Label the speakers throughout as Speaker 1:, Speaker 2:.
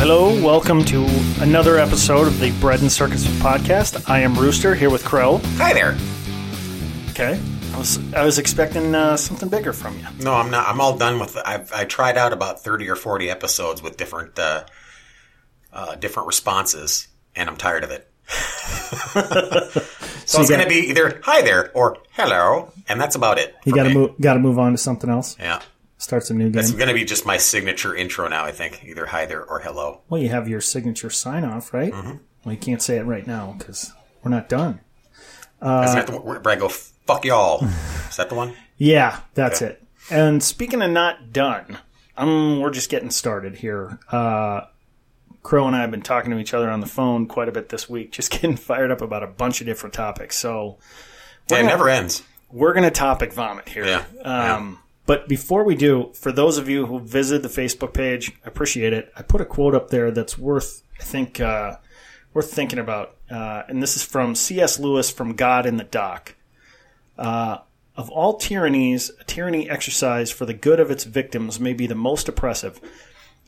Speaker 1: Hello. Welcome to another episode of the Bread and Circus podcast. I am Rooster here with Crow.
Speaker 2: Hi there.
Speaker 1: Okay. I was I was expecting uh, something bigger from you.
Speaker 2: No, I'm not. I'm all done with. I've I tried out about thirty or forty episodes with different uh, uh, different responses, and I'm tired of it. so,
Speaker 1: you
Speaker 2: it's going to be either "Hi there" or "Hello," and that's about it.
Speaker 1: You got to move. Got to move on to something else.
Speaker 2: Yeah,
Speaker 1: Starts a new
Speaker 2: it's
Speaker 1: game.
Speaker 2: going to be just my signature intro now. I think either "Hi there" or "Hello."
Speaker 1: Well, you have your signature sign off, right?
Speaker 2: Mm-hmm.
Speaker 1: Well, you can't say it right now because we're not done.
Speaker 2: Isn't that where I go "Fuck y'all"? Is that the one?
Speaker 1: Yeah, that's
Speaker 2: Okay.
Speaker 1: it. And speaking of not done, um, we're just getting started here. Uh, Crow and I have been talking to each other on the phone quite a bit this week, just getting fired up about a bunch of different topics. So
Speaker 2: Yeah, it never ends.
Speaker 1: we're going to topic vomit here.
Speaker 2: Yeah,
Speaker 1: Um, But before we do, for those of you who visited the Facebook page, I appreciate it. I put a quote up there that's worth, I think, uh, worth thinking about. Uh, and this is from C.S. Lewis from God in the Dock. Uh, of all tyrannies, a tyranny exercised for the good of its victims may be the most oppressive.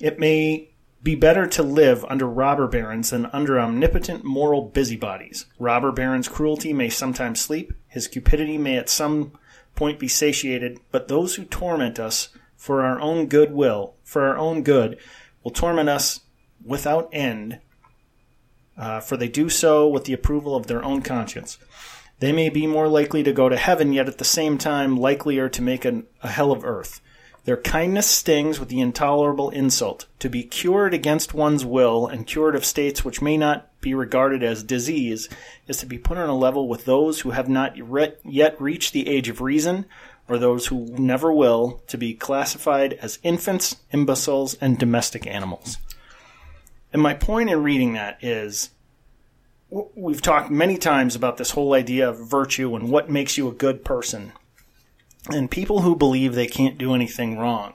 Speaker 1: It may be better to live under robber barons than under omnipotent moral busybodies. Robber baron's cruelty may sometimes sleep, his cupidity may at some point be satiated, but those who torment us for our own good will, for our own good, will torment us without end, uh, for they do so with the approval of their own conscience. They may be more likely to go to heaven, yet at the same time likelier to make an, a hell of earth. Their kindness stings with the intolerable insult. To be cured against one's will and cured of states which may not be regarded as disease is to be put on a level with those who have not yet reached the age of reason or those who never will, to be classified as infants, imbeciles, and domestic animals. And my point in reading that is we've talked many times about this whole idea of virtue and what makes you a good person. And people who believe they can't do anything wrong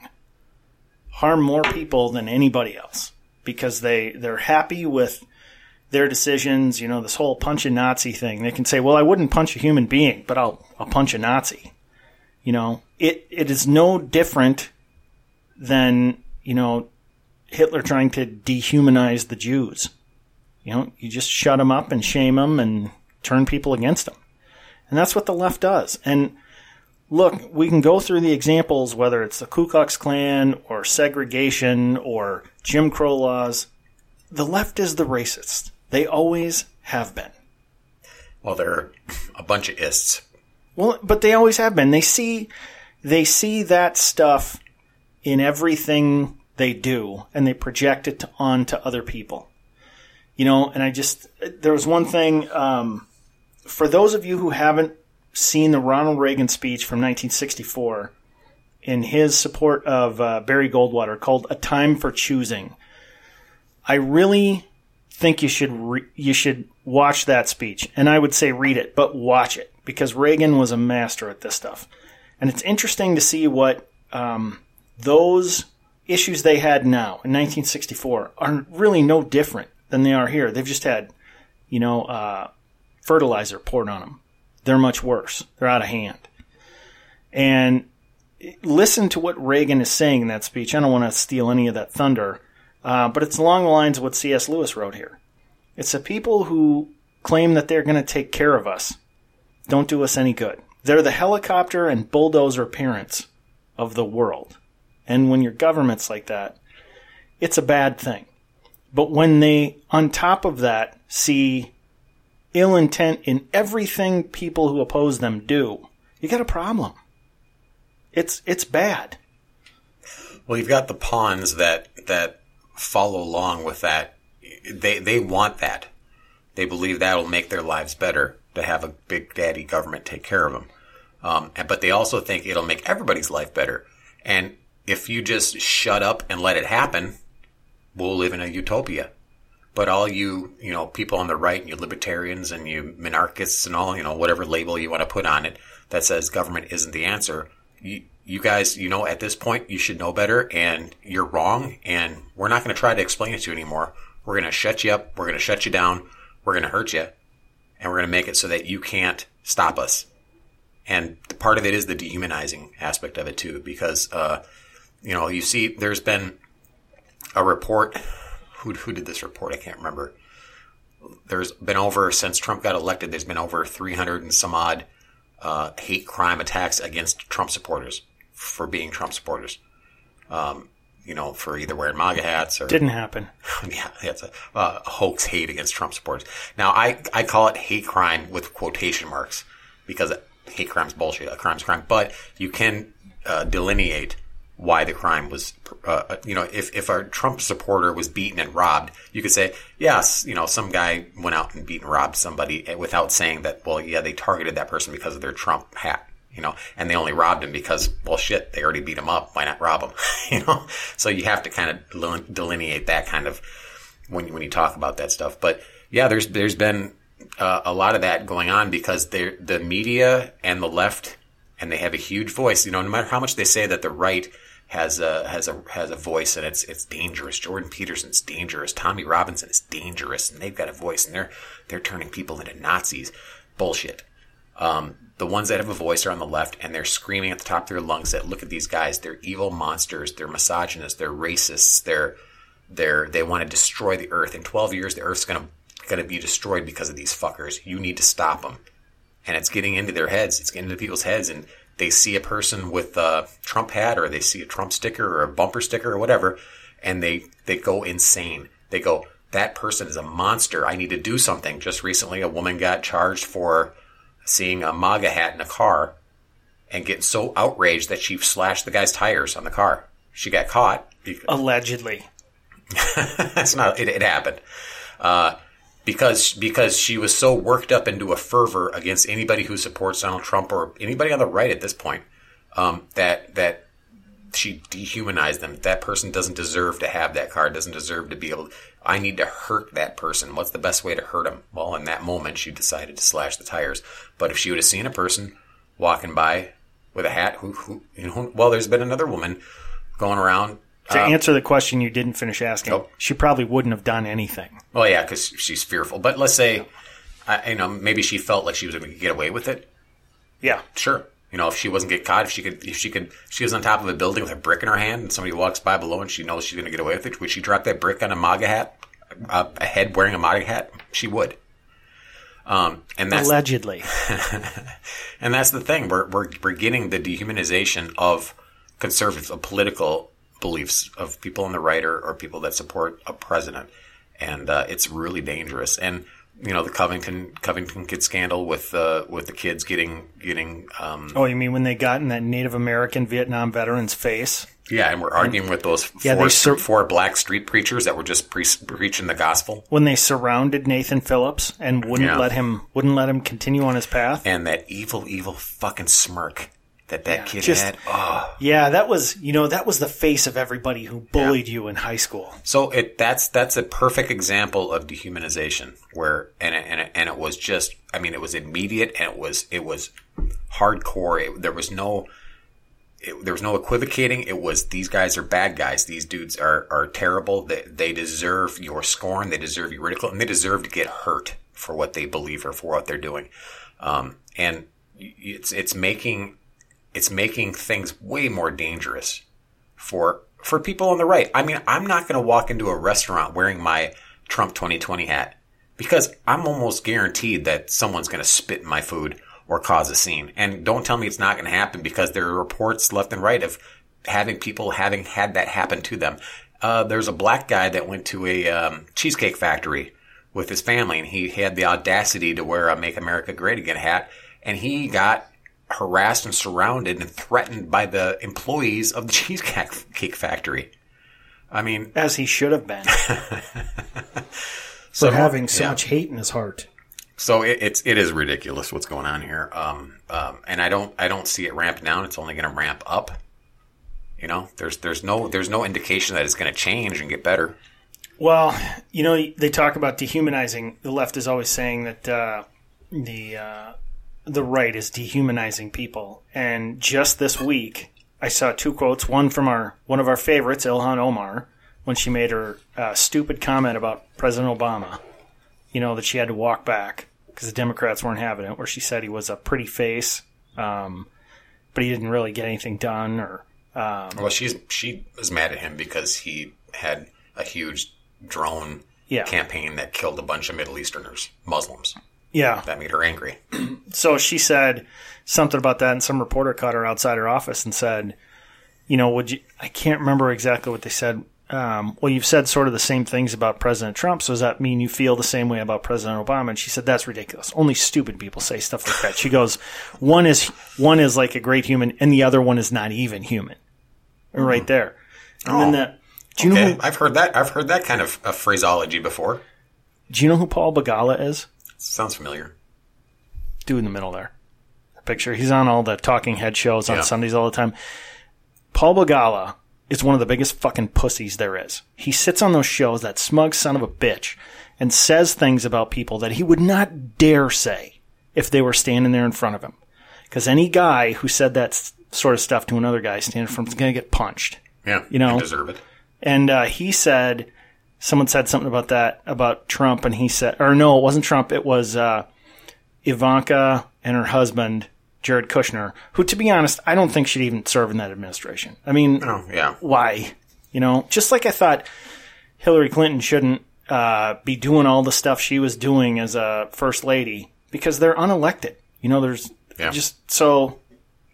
Speaker 1: harm more people than anybody else because they, they're happy with their decisions. You know, this whole punch a Nazi thing. They can say, well, I wouldn't punch a human being, but I'll, I'll punch a Nazi. You know, it, it is no different than, you know, Hitler trying to dehumanize the Jews. You know, you just shut them up and shame them and turn people against them. And that's what the left does. And look, we can go through the examples, whether it's the Ku Klux Klan or segregation or Jim Crow laws. The left is the racist. They always have been.
Speaker 2: Well, they're a bunch of ists.
Speaker 1: Well, but they always have been. They see, they see that stuff in everything they do, and they project it onto other people. You know, and I just there was one thing um, for those of you who haven't seen the Ronald Reagan speech from 1964 in his support of uh, Barry Goldwater called "A Time for Choosing." I really think you should re- you should watch that speech, and I would say read it, but watch it because Reagan was a master at this stuff, and it's interesting to see what um, those issues they had now in 1964 are really no different than they are here. They've just had, you know, uh, fertilizer poured on them. They're much worse. They're out of hand. And listen to what Reagan is saying in that speech. I don't want to steal any of that thunder, uh, but it's along the lines of what C.S. Lewis wrote here. It's the people who claim that they're going to take care of us don't do us any good. They're the helicopter and bulldozer parents of the world. And when your government's like that, it's a bad thing. But when they, on top of that, see ill intent in everything people who oppose them do, you got a problem. It's it's bad.
Speaker 2: Well, you've got the pawns that that follow along with that. They they want that. They believe that'll make their lives better to have a big daddy government take care of them. Um, but they also think it'll make everybody's life better. And if you just shut up and let it happen, we'll live in a utopia. But all you, you know, people on the right and you libertarians and you minarchists and all, you know, whatever label you want to put on it that says government isn't the answer, you, you guys, you know, at this point, you should know better and you're wrong. And we're not going to try to explain it to you anymore. We're going to shut you up. We're going to shut you down. We're going to hurt you. And we're going to make it so that you can't stop us. And part of it is the dehumanizing aspect of it too, because, uh, you know, you see, there's been a report who, who did this report? I can't remember. There's been over since Trump got elected. There's been over 300 and some odd uh, hate crime attacks against Trump supporters for being Trump supporters. Um, you know, for either wearing MAGA hats or
Speaker 1: Didn't happen.
Speaker 2: yeah, it's a, uh, hoax hate against Trump supporters. Now, I I call it hate crime with quotation marks because hate crime's bullshit. A crime's a crime, but you can uh, delineate why the crime was, uh, you know, if, if a Trump supporter was beaten and robbed, you could say, yes, you know, some guy went out and beat and robbed somebody without saying that, well, yeah, they targeted that person because of their Trump hat, you know, and they only robbed him because, well, shit, they already beat him up. Why not rob him? you know, so you have to kind of delineate that kind of when, when you talk about that stuff. But yeah, there's, there's been uh, a lot of that going on because the media and the left, and they have a huge voice, you know, no matter how much they say that the right, has a has a has a voice and it's it's dangerous. Jordan Peterson's dangerous. Tommy Robinson is dangerous, and they've got a voice and they're they're turning people into Nazis. Bullshit. Um, the ones that have a voice are on the left, and they're screaming at the top of their lungs that look at these guys. They're evil monsters. They're misogynists. They're racists. They're they're they want to destroy the earth. In twelve years, the earth's gonna gonna be destroyed because of these fuckers. You need to stop them. And it's getting into their heads. It's getting into people's heads, and they see a person with a Trump hat or they see a Trump sticker or a bumper sticker or whatever, and they, they go insane. They go, that person is a monster. I need to do something. Just recently, a woman got charged for seeing a MAGA hat in a car and getting so outraged that she slashed the guy's tires on the car. She got caught.
Speaker 1: Allegedly.
Speaker 2: That's not, it, it happened. Uh, because because she was so worked up into a fervor against anybody who supports Donald Trump or anybody on the right at this point um, that that she dehumanized them. That person doesn't deserve to have that card. Doesn't deserve to be able. I need to hurt that person. What's the best way to hurt him? Well, in that moment, she decided to slash the tires. But if she would have seen a person walking by with a hat, who, who you know, well, there's been another woman going around
Speaker 1: to uh, answer the question you didn't finish asking,
Speaker 2: nope.
Speaker 1: she probably wouldn't have done anything.
Speaker 2: Well, yeah, because she's fearful. But let's say, I, you know, maybe she felt like she was going to get away with it.
Speaker 1: Yeah,
Speaker 2: sure. You know, if she wasn't get caught, if she could, if she could, she was on top of a building with a brick in her hand, and somebody walks by below, and she knows she's going to get away with it. Would she drop that brick on a MAGA hat, a, a head wearing a MAGA hat? She would. Um, and that's
Speaker 1: allegedly.
Speaker 2: and that's the thing. We're, we're we're getting the dehumanization of conservatives, of political beliefs of people on the right or, or people that support a president, and uh, it's really dangerous. And you know the Covington Covington kid scandal with uh, with the kids getting getting. Um,
Speaker 1: oh, you mean when they got in that Native American Vietnam veteran's face?
Speaker 2: Yeah, and we're arguing and, with those yeah, four, sur- four black street preachers that were just pre- preaching the gospel.
Speaker 1: When they surrounded Nathan Phillips and wouldn't yeah. let him wouldn't let him continue on his path,
Speaker 2: and that evil, evil fucking smirk that that yeah, kid just, had. Oh.
Speaker 1: Yeah, that was you know that was the face of everybody who bullied yeah. you in high school.
Speaker 2: So it that's that's a perfect example of dehumanization where and it, and it, and it was just I mean it was immediate and it was it was hardcore. It, there was no it, there was no equivocating. It was these guys are bad guys. These dudes are are terrible. They they deserve your scorn. They deserve your ridicule, and they deserve to get hurt for what they believe or for what they're doing. Um, and it's it's making it's making things way more dangerous for for people on the right. I mean, I'm not going to walk into a restaurant wearing my Trump 2020 hat because I'm almost guaranteed that someone's going to spit in my food or cause a scene. And don't tell me it's not going to happen because there are reports left and right of having people having had that happen to them. Uh, there's a black guy that went to a um, cheesecake factory with his family, and he had the audacity to wear a "Make America Great Again" hat, and he got harassed and surrounded and threatened by the employees of the Cheesecake Factory. I mean,
Speaker 1: as he should have been so, for having so yeah. much hate in his heart.
Speaker 2: So it, it's it is ridiculous what's going on here, um, um, and I don't I don't see it ramp down. It's only going to ramp up. You know, there's there's no there's no indication that it's going to change and get better.
Speaker 1: Well, you know, they talk about dehumanizing. The left is always saying that uh, the uh, the right is dehumanizing people. And just this week, I saw two quotes. One from our one of our favorites, Ilhan Omar, when she made her uh, stupid comment about President Obama. You know that she had to walk back because the Democrats weren't having it. Where she said he was a pretty face, um, but he didn't really get anything done. Or um,
Speaker 2: Well, she's she was mad at him because he had a huge drone
Speaker 1: Yeah.
Speaker 2: campaign that killed a bunch of Middle Easterners, Muslims.
Speaker 1: Yeah,
Speaker 2: That made her angry.
Speaker 1: so she said something about that, and some reporter caught her outside her office and said, "You know, would you?" I can't remember exactly what they said. Um, well, you've said sort of the same things about President Trump, so does that mean you feel the same way about President Obama? And she said, "That's ridiculous. Only stupid people say stuff like that." She goes, "One is one is like a great human, and the other one is not even human." Right there, and then
Speaker 2: Oh.
Speaker 1: that. Do you know?
Speaker 2: Okay,
Speaker 1: Who,
Speaker 2: I've heard that. I've heard that kind of, of phraseology before.
Speaker 1: do you know who Paul Begala is?
Speaker 2: Sounds familiar.
Speaker 1: dude in the middle there. Picture. He's on all the talking head shows on
Speaker 2: Yeah.
Speaker 1: Sundays all the time. Paul Begala is one of the biggest fucking pussies there is. He sits on those shows, that smug son of a bitch, and says things about people that he would not dare say if they were standing there in front of him. Because any guy who said that sort of stuff to another guy standing in front of him is going to get punched.
Speaker 2: Yeah,
Speaker 1: You know?
Speaker 2: Deserve it.
Speaker 1: And uh, he said, someone said something about that, about Trump, and he said, or no, it wasn't Trump, it was uh, Ivanka and her husband, Jared Kushner, who, to be honest, I don't think should even serve in that administration. I mean,
Speaker 2: Oh, yeah.
Speaker 1: why? You know, just like I thought Hillary Clinton shouldn't uh, be doing all the stuff she was doing as a first lady because they're unelected. You know, there's
Speaker 2: Yeah.
Speaker 1: just so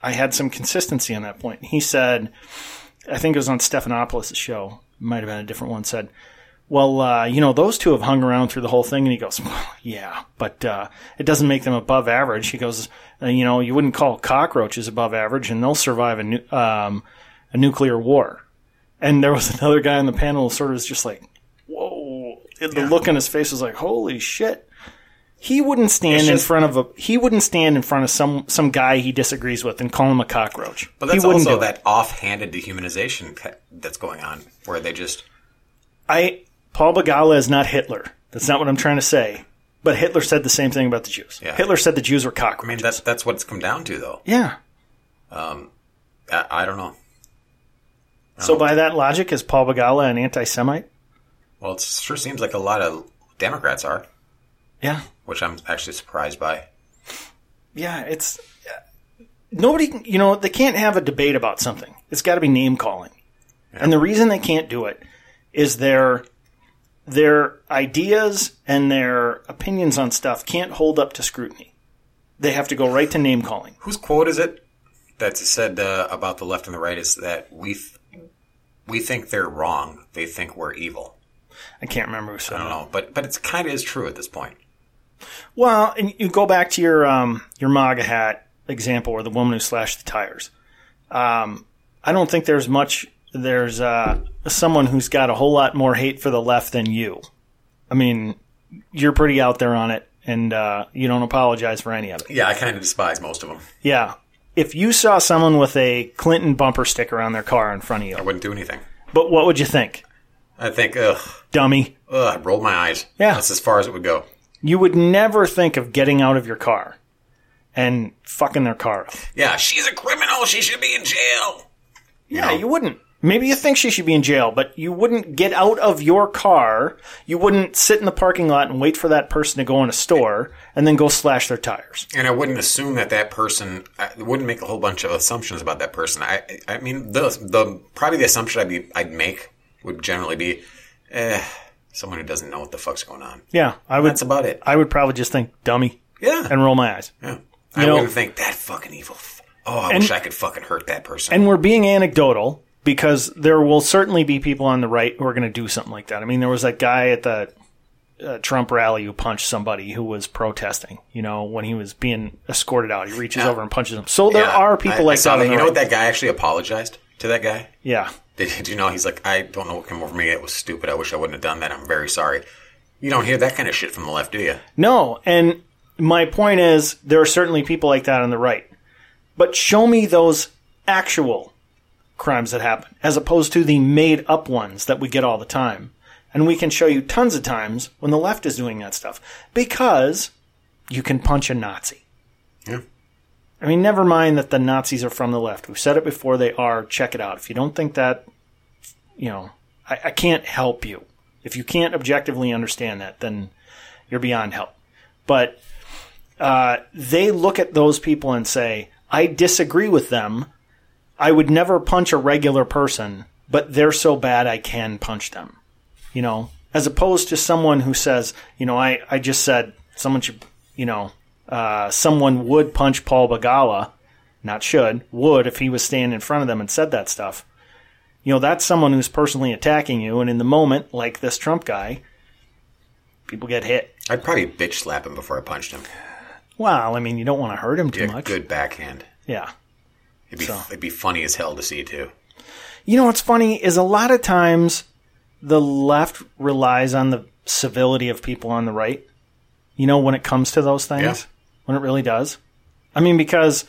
Speaker 1: I had some consistency on that point. He said, I think it was on Stephanopoulos' show, might have been a different one, said, well, uh, you know, those two have hung around through the whole thing. And he goes, well, yeah, but uh, it doesn't make them above average. He goes, uh, you know, you wouldn't call cockroaches above average, and they'll survive a, nu- um, a nuclear war. And there was another guy on the panel who sort of was just like, whoa. The look on his face was like, holy shit. He wouldn't stand
Speaker 2: It's
Speaker 1: in front of a he wouldn't stand in front of some some guy he disagrees with and call him a cockroach.
Speaker 2: But that's
Speaker 1: he wouldn't
Speaker 2: also
Speaker 1: do it.
Speaker 2: that offhanded dehumanization that's going on, where they just
Speaker 1: I Paul Begala is not Hitler. That's not what I'm trying to say. But Hitler said the same thing about the Jews.
Speaker 2: Yeah.
Speaker 1: Hitler said the Jews were
Speaker 2: I mean, that's that's what it's come down to, though.
Speaker 1: yeah.
Speaker 2: Um, I, I don't know.
Speaker 1: So um, by that logic, is Paul Begala an anti-Semite?
Speaker 2: Well, it sure seems like a lot of Democrats are,
Speaker 1: Yeah.
Speaker 2: which I'm actually surprised by.
Speaker 1: Yeah. It's nobody. You know, they can't have a debate about something. It's got to be name calling, and the reason they can't do it is their their ideas and their opinions on stuff can't hold up to scrutiny. They have to go right to name calling.
Speaker 2: Whose quote is it that's said uh, about the left and the right is that we th- we think they're wrong, they think we're evil.
Speaker 1: I can't remember who said
Speaker 2: I don't know, but but it's kind of is true at this point.
Speaker 1: Well, and you go back to your um, your MAGA hat example, or the woman who slashed the tires. Um, I don't think there's much. There's uh, someone who's got a whole lot more hate for the left than you. I mean, you're pretty out there on it, and uh, you don't apologize for any of it.
Speaker 2: Yeah, I kind of despise most of them.
Speaker 1: Yeah. If you saw someone with a Clinton bumper sticker on their car in front of you, I
Speaker 2: wouldn't do anything.
Speaker 1: but what would you think,
Speaker 2: I think, ugh,
Speaker 1: dummy?
Speaker 2: ugh, I rolled my eyes.
Speaker 1: Yeah.
Speaker 2: that's as far as it would go.
Speaker 1: You would never think of getting out of your car and fucking their car.
Speaker 2: Yeah, she's a criminal. She should be in jail.
Speaker 1: Yeah, you wouldn't. Maybe you think she should be in jail, but you wouldn't get out of your car. You wouldn't sit in the parking lot and wait for that person to go in a store and then go slash their tires.
Speaker 2: And I wouldn't assume that that person. I wouldn't make a whole bunch of assumptions about that person. I, I mean, the the probably the assumption I'd be I'd make would generally be, eh, someone who doesn't know what the fuck's going on.
Speaker 1: Yeah, I would.
Speaker 2: That's about it.
Speaker 1: I would probably just think dummy
Speaker 2: Yeah,
Speaker 1: and roll my eyes.
Speaker 2: yeah. I wouldn't think that fucking evil. f- Oh, I
Speaker 1: And-
Speaker 2: wish I could fucking hurt that person.
Speaker 1: And we're being anecdotal because there will certainly be people on the right who are going to do something like that. I mean, there was that guy at the uh, Trump rally who punched somebody who was protesting. You know, when he was being escorted out, he reaches
Speaker 2: Yeah.
Speaker 1: over and punches him. So there
Speaker 2: Yeah,
Speaker 1: are people
Speaker 2: I- I
Speaker 1: like
Speaker 2: saw
Speaker 1: that. on
Speaker 2: You know what? That guy actually apologized to that guy.
Speaker 1: Yeah.
Speaker 2: Did you know he's like, I don't know what came over me. It was stupid. I wish I wouldn't have done that. I'm very sorry. You don't hear that kind of shit from the left, do you?
Speaker 1: No, and my point is there are certainly people like that on the right. But show me those actual crimes that happen as opposed to the made up ones that we get all the time. And we can show you tons of times when the left is doing that stuff because you can punch a Nazi.
Speaker 2: Yeah.
Speaker 1: I mean, never mind that the Nazis are from the left. We've said it before, they are. Check it out. If you don't think that, you know, I, I can't help you. If you can't objectively understand that, then you're beyond help. But uh, they look at those people and say, I disagree with them. I would never punch a regular person, but they're so bad I can punch them. You know, as opposed to someone who says, you know, I, I just said someone should, you know, uh, someone would punch Paul Begala, not should, would if he was standing in front of them and said that stuff. You know, that's someone who's personally attacking you, and in the moment, like this Trump guy, people get hit.
Speaker 2: I'd probably bitch slap him before I punched him.
Speaker 1: Well, I mean, you don't want to hurt him too
Speaker 2: a
Speaker 1: much.
Speaker 2: good backhand.
Speaker 1: Yeah.
Speaker 2: It'd be
Speaker 1: So.
Speaker 2: it'd be funny as hell to see too.
Speaker 1: You know what's funny is a lot of times the left relies on the civility of people on the right. You know, when it comes to those things,
Speaker 2: Yeah.
Speaker 1: when it really does. I mean, because,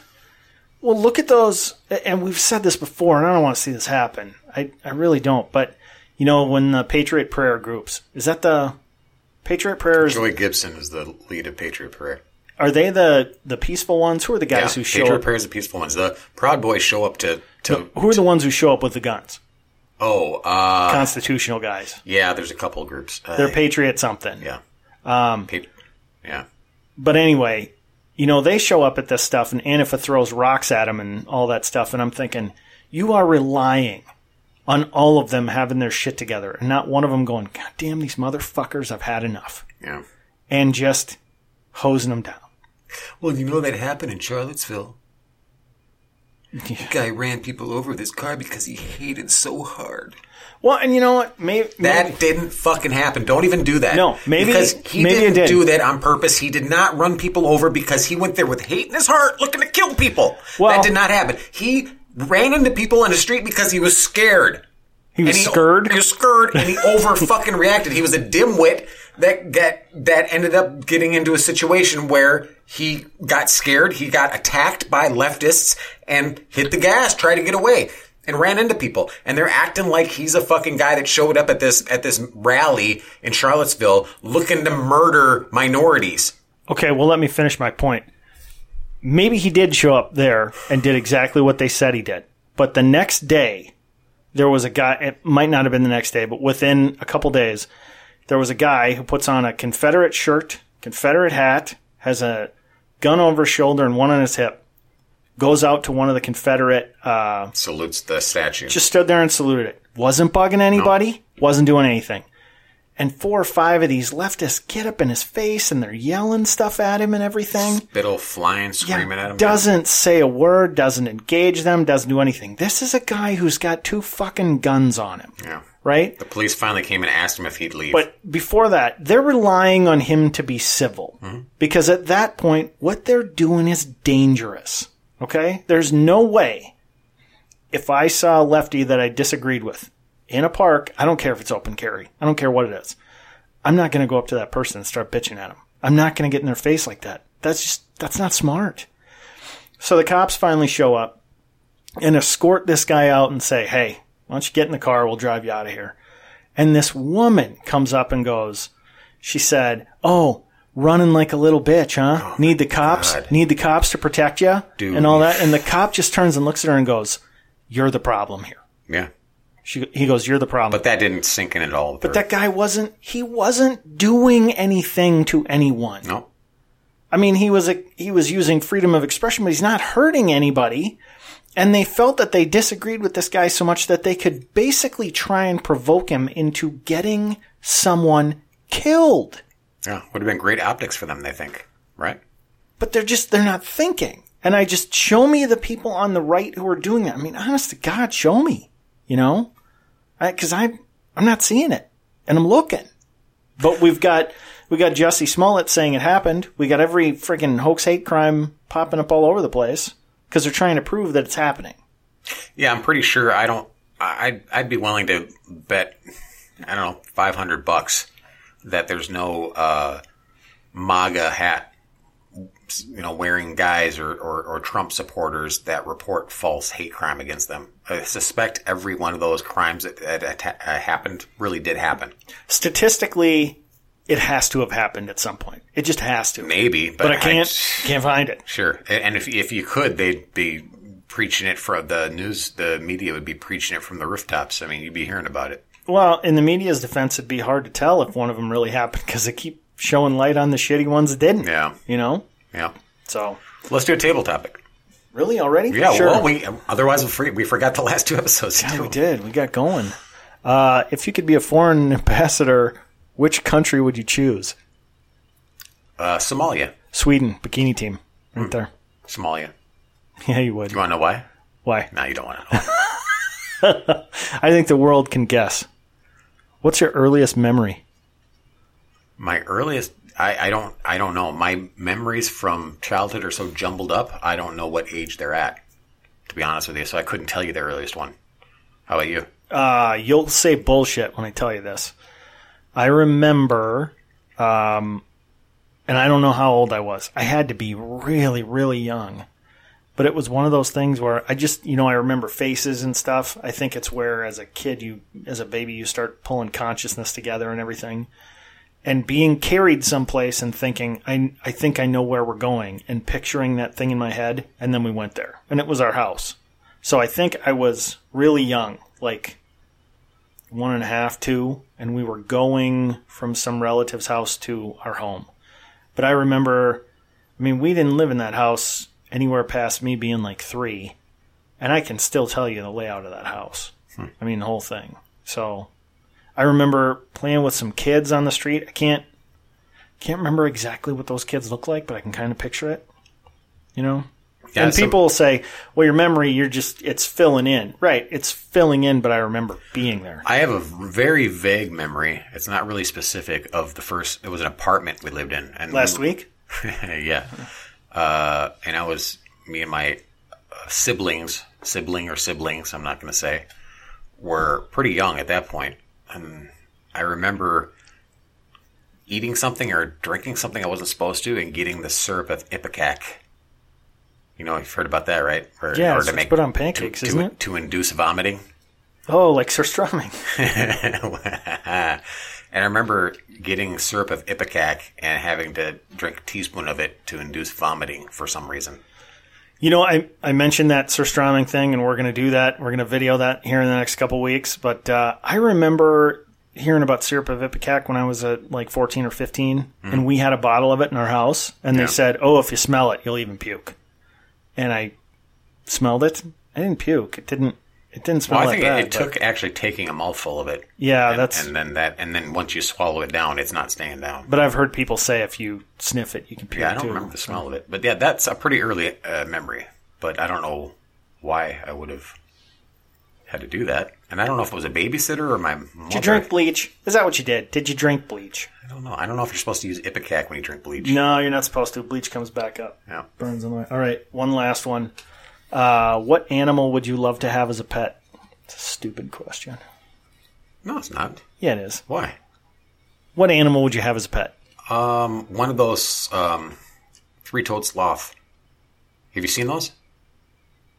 Speaker 1: well, look at those, and we've said this before, and I don't want to see this happen. I, I really don't. But, you know, when the Patriot Prayer groups, is that the Patriot Prayer
Speaker 2: Joey Gibson is the lead of Patriot Prayer.
Speaker 1: Are they the, the peaceful ones? Who are the guys
Speaker 2: Yeah,
Speaker 1: who show
Speaker 2: Patriot
Speaker 1: up?
Speaker 2: Is the peaceful ones. The Proud Boys show up to to
Speaker 1: Who are the ones who show up with the guns?
Speaker 2: oh uh
Speaker 1: Constitutional guys.
Speaker 2: yeah. There's a couple groups. Uh,
Speaker 1: They're Patriot something.
Speaker 2: yeah. Um. yeah.
Speaker 1: But anyway, you know, they show up at this stuff and Antifa throws rocks at them and all that stuff. And I'm thinking, you are relying on all of them having their shit together and not one of them going, God damn, these motherfuckers, I've had enough.
Speaker 2: Yeah.
Speaker 1: And just hosing them down.
Speaker 2: Well, you know that happened in Charlottesville. The guy ran people over with his car because he hated so hard.
Speaker 1: Well, and you know what? Maybe,
Speaker 2: That didn't fucking happen. Don't even do that.
Speaker 1: No, maybe-
Speaker 2: because he
Speaker 1: maybe
Speaker 2: didn't
Speaker 1: did.
Speaker 2: do that on purpose. He did not run people over because he went there with hate in his heart, looking to kill people.
Speaker 1: Well-
Speaker 2: that did not happen. He ran into people in the street because he was scared.
Speaker 1: he was
Speaker 2: And he,
Speaker 1: scared.
Speaker 2: He was scared, and he over fucking reacted. He was a dimwit that that that ended up getting into a situation where he got scared. He got attacked by leftists and hit the gas, tried to get away, and ran into people. And they're acting like he's a fucking guy that showed up at this at this rally in Charlottesville looking to murder minorities.
Speaker 1: Okay, well, let me finish my point. Maybe he did show up there and did exactly what they said he did. But the next day, there was a guy, it might not have been the next day, but within a couple days, there was a guy who puts on a Confederate shirt, Confederate hat, has a gun over his shoulder and one on his hip, goes out to one of the Confederate, uh,
Speaker 2: Salutes the statue.
Speaker 1: just stood there and saluted it. Wasn't bugging anybody, wasn't doing anything. And four or five of these leftists get up in his face and they're yelling stuff at him and everything.
Speaker 2: Spittle flying, screaming at him.
Speaker 1: Doesn't say a word, doesn't engage them, doesn't do anything. This is a guy who's got two fucking guns on him,
Speaker 2: Yeah.
Speaker 1: Right?
Speaker 2: The police finally came and asked him if he'd leave.
Speaker 1: But before that, they're relying on him to be civil. Mm-hmm. Because at that point, what they're doing is dangerous. Okay? There's no way if I saw a lefty that I disagreed with in a park, I don't care if it's open carry. I don't care what it is. I'm not going to go up to that person and start bitching at them. I'm not going to get in their face like that. That's just, that's not smart. So the cops finally show up and escort this guy out and say, Hey, why don't you get in the car? We'll drive you out of here. And this woman comes up and goes, she said, Oh, running like a little bitch, huh? Oh, Need the cops?
Speaker 2: God.
Speaker 1: Need the cops to protect you?
Speaker 2: Dude.
Speaker 1: And all that. And the cop just turns and looks at her and goes, You're the problem here.
Speaker 2: yeah.
Speaker 1: She, he goes, You're the problem.
Speaker 2: But that didn't sink in at all.
Speaker 1: but that guy wasn't, he wasn't doing anything to anyone.
Speaker 2: no.
Speaker 1: I mean, he was a, he was using freedom of expression, but he's not hurting anybody. And they felt that they disagreed with this guy so much that they could basically try and provoke him into getting someone killed.
Speaker 2: Yeah, would have been great optics for them. They think, right?
Speaker 1: But they're just, they're not thinking. And I just show me the people on the right who are doing that. I mean, honest to God, show me, you know, I, cause I, I'm not seeing it and I'm looking, but we've got, we got Jussie Smollett saying it happened. We got every freaking hoax hate crime popping up all over the place because they're trying to prove that it's happening.
Speaker 2: Yeah, I'm pretty sure. I don't. I'd I'd be willing to bet. I don't know, five hundred bucks that there's no uh, MAGA hat you know, wearing guys or, or, or Trump supporters that report false hate crime against them. I suspect every one of those crimes that, that atta- uh, happened really did happen.
Speaker 1: Statistically, it has to have happened at some point. It just has to.
Speaker 2: Maybe, but,
Speaker 1: but I can't can't find it.
Speaker 2: Sure, and if if you could, they'd be preaching it from the news. The media would be preaching it from the rooftops. I mean, you'd be hearing about it.
Speaker 1: Well, in the media's defense, it'd be hard to tell if one of them really happened because they keep showing light on the shitty ones that didn't.
Speaker 2: Yeah,
Speaker 1: You know?
Speaker 2: yeah.
Speaker 1: So,
Speaker 2: Let's do a table topic.
Speaker 1: really already?
Speaker 2: Yeah,
Speaker 1: Sure.
Speaker 2: well, we otherwise we we forgot the last two episodes.
Speaker 1: Yeah, we did. We got going. Uh, if you could be a foreign ambassador, which country would you choose?
Speaker 2: Uh, Somalia,
Speaker 1: Sweden, bikini team.
Speaker 2: Hmm.
Speaker 1: Right there.
Speaker 2: Somalia.
Speaker 1: Yeah, you would.
Speaker 2: You want to know why?
Speaker 1: Why?
Speaker 2: No, you don't want to know.
Speaker 1: I think the world can guess. What's your earliest memory?
Speaker 2: My earliest, I, I don't, I don't know. My memories from childhood are so jumbled up. I don't know what age they're at, to be honest with you. So I couldn't tell you the earliest one. How about you?
Speaker 1: Uh, you'll say bullshit when I tell you this. I remember, um, and I don't know how old I was. I had to be really, really young. But it was one of those things where I just, you know, I remember faces and stuff. I think it's where, as a kid, you, as a baby, you start pulling consciousness together and everything. And being carried someplace and thinking, I, I think I know where we're going, and picturing that thing in my head. And then we went there. And it was our house. So I think I was really young, like one and a half, two, and we were going from some relative's house to our home. But I remember, I mean, we didn't live in that house anywhere past me being like three, and I can still tell you the layout of that house. Hmm. I mean, the whole thing. So I remember playing with some kids on the street. I can't can't remember exactly what those kids look like, but I can kind of picture it. You know,
Speaker 2: Yeah,
Speaker 1: and people will say, "Well, your memory, you're just it's filling in." Right, it's filling in, but I remember being there.
Speaker 2: I have a very vague memory. It's not really specific of the first. It was an apartment we lived in, and
Speaker 1: Last
Speaker 2: we,
Speaker 1: week,
Speaker 2: yeah. Uh, and I was me and my uh, siblings, sibling or siblings, I'm not going to say, were pretty young at that point, and I remember eating something or drinking something I wasn't supposed to, and getting the syrup of ipecac. You know, you've heard about that, right? Or,
Speaker 1: Yeah,
Speaker 2: or
Speaker 1: it's what's put on pancakes,
Speaker 2: to,
Speaker 1: isn't
Speaker 2: to,
Speaker 1: it?
Speaker 2: To induce vomiting.
Speaker 1: oh, like surströmming.
Speaker 2: and I remember getting syrup of ipecac and having to drink a teaspoon of it to induce vomiting for some reason.
Speaker 1: You know, I, I mentioned that surströmming thing, and we're going to do that. We're going to video that here in the next couple weeks. But uh, I remember hearing about syrup of ipecac when I was at like 14 or 15, and we had a bottle of it in our house, and
Speaker 2: Yeah.
Speaker 1: they said, "Oh, if you smell it, you'll even puke." And I smelled it. I didn't puke. It didn't. It didn't smell
Speaker 2: Well, I think
Speaker 1: bad.
Speaker 2: it, it took actually taking a mouthful of it.
Speaker 1: Yeah,
Speaker 2: and,
Speaker 1: that's-
Speaker 2: and then that, and then once you swallow it down, it's not staying down.
Speaker 1: But I've heard people say if you sniff it, you can puke
Speaker 2: yeah, I don't
Speaker 1: too.
Speaker 2: remember the smell of it, but yeah, that's a pretty early uh, memory. But I don't know why I would have had to do that, and I don't know if it was a babysitter or my mother.
Speaker 1: Did you drink bleach? Is that what you did? Did you drink bleach?
Speaker 2: I don't know. I don't know if you're supposed to use ipecac when you drink bleach.
Speaker 1: No, you're not supposed to. Bleach comes back up.
Speaker 2: Yeah.
Speaker 1: Burns on the way. All right, one last one. Uh, what animal would you love to have as a pet? It's a stupid question.
Speaker 2: No, it's not.
Speaker 1: Yeah, it is.
Speaker 2: Why?
Speaker 1: What animal would you have as a pet?
Speaker 2: Um, one of those um, three-toed sloth. Have you seen those?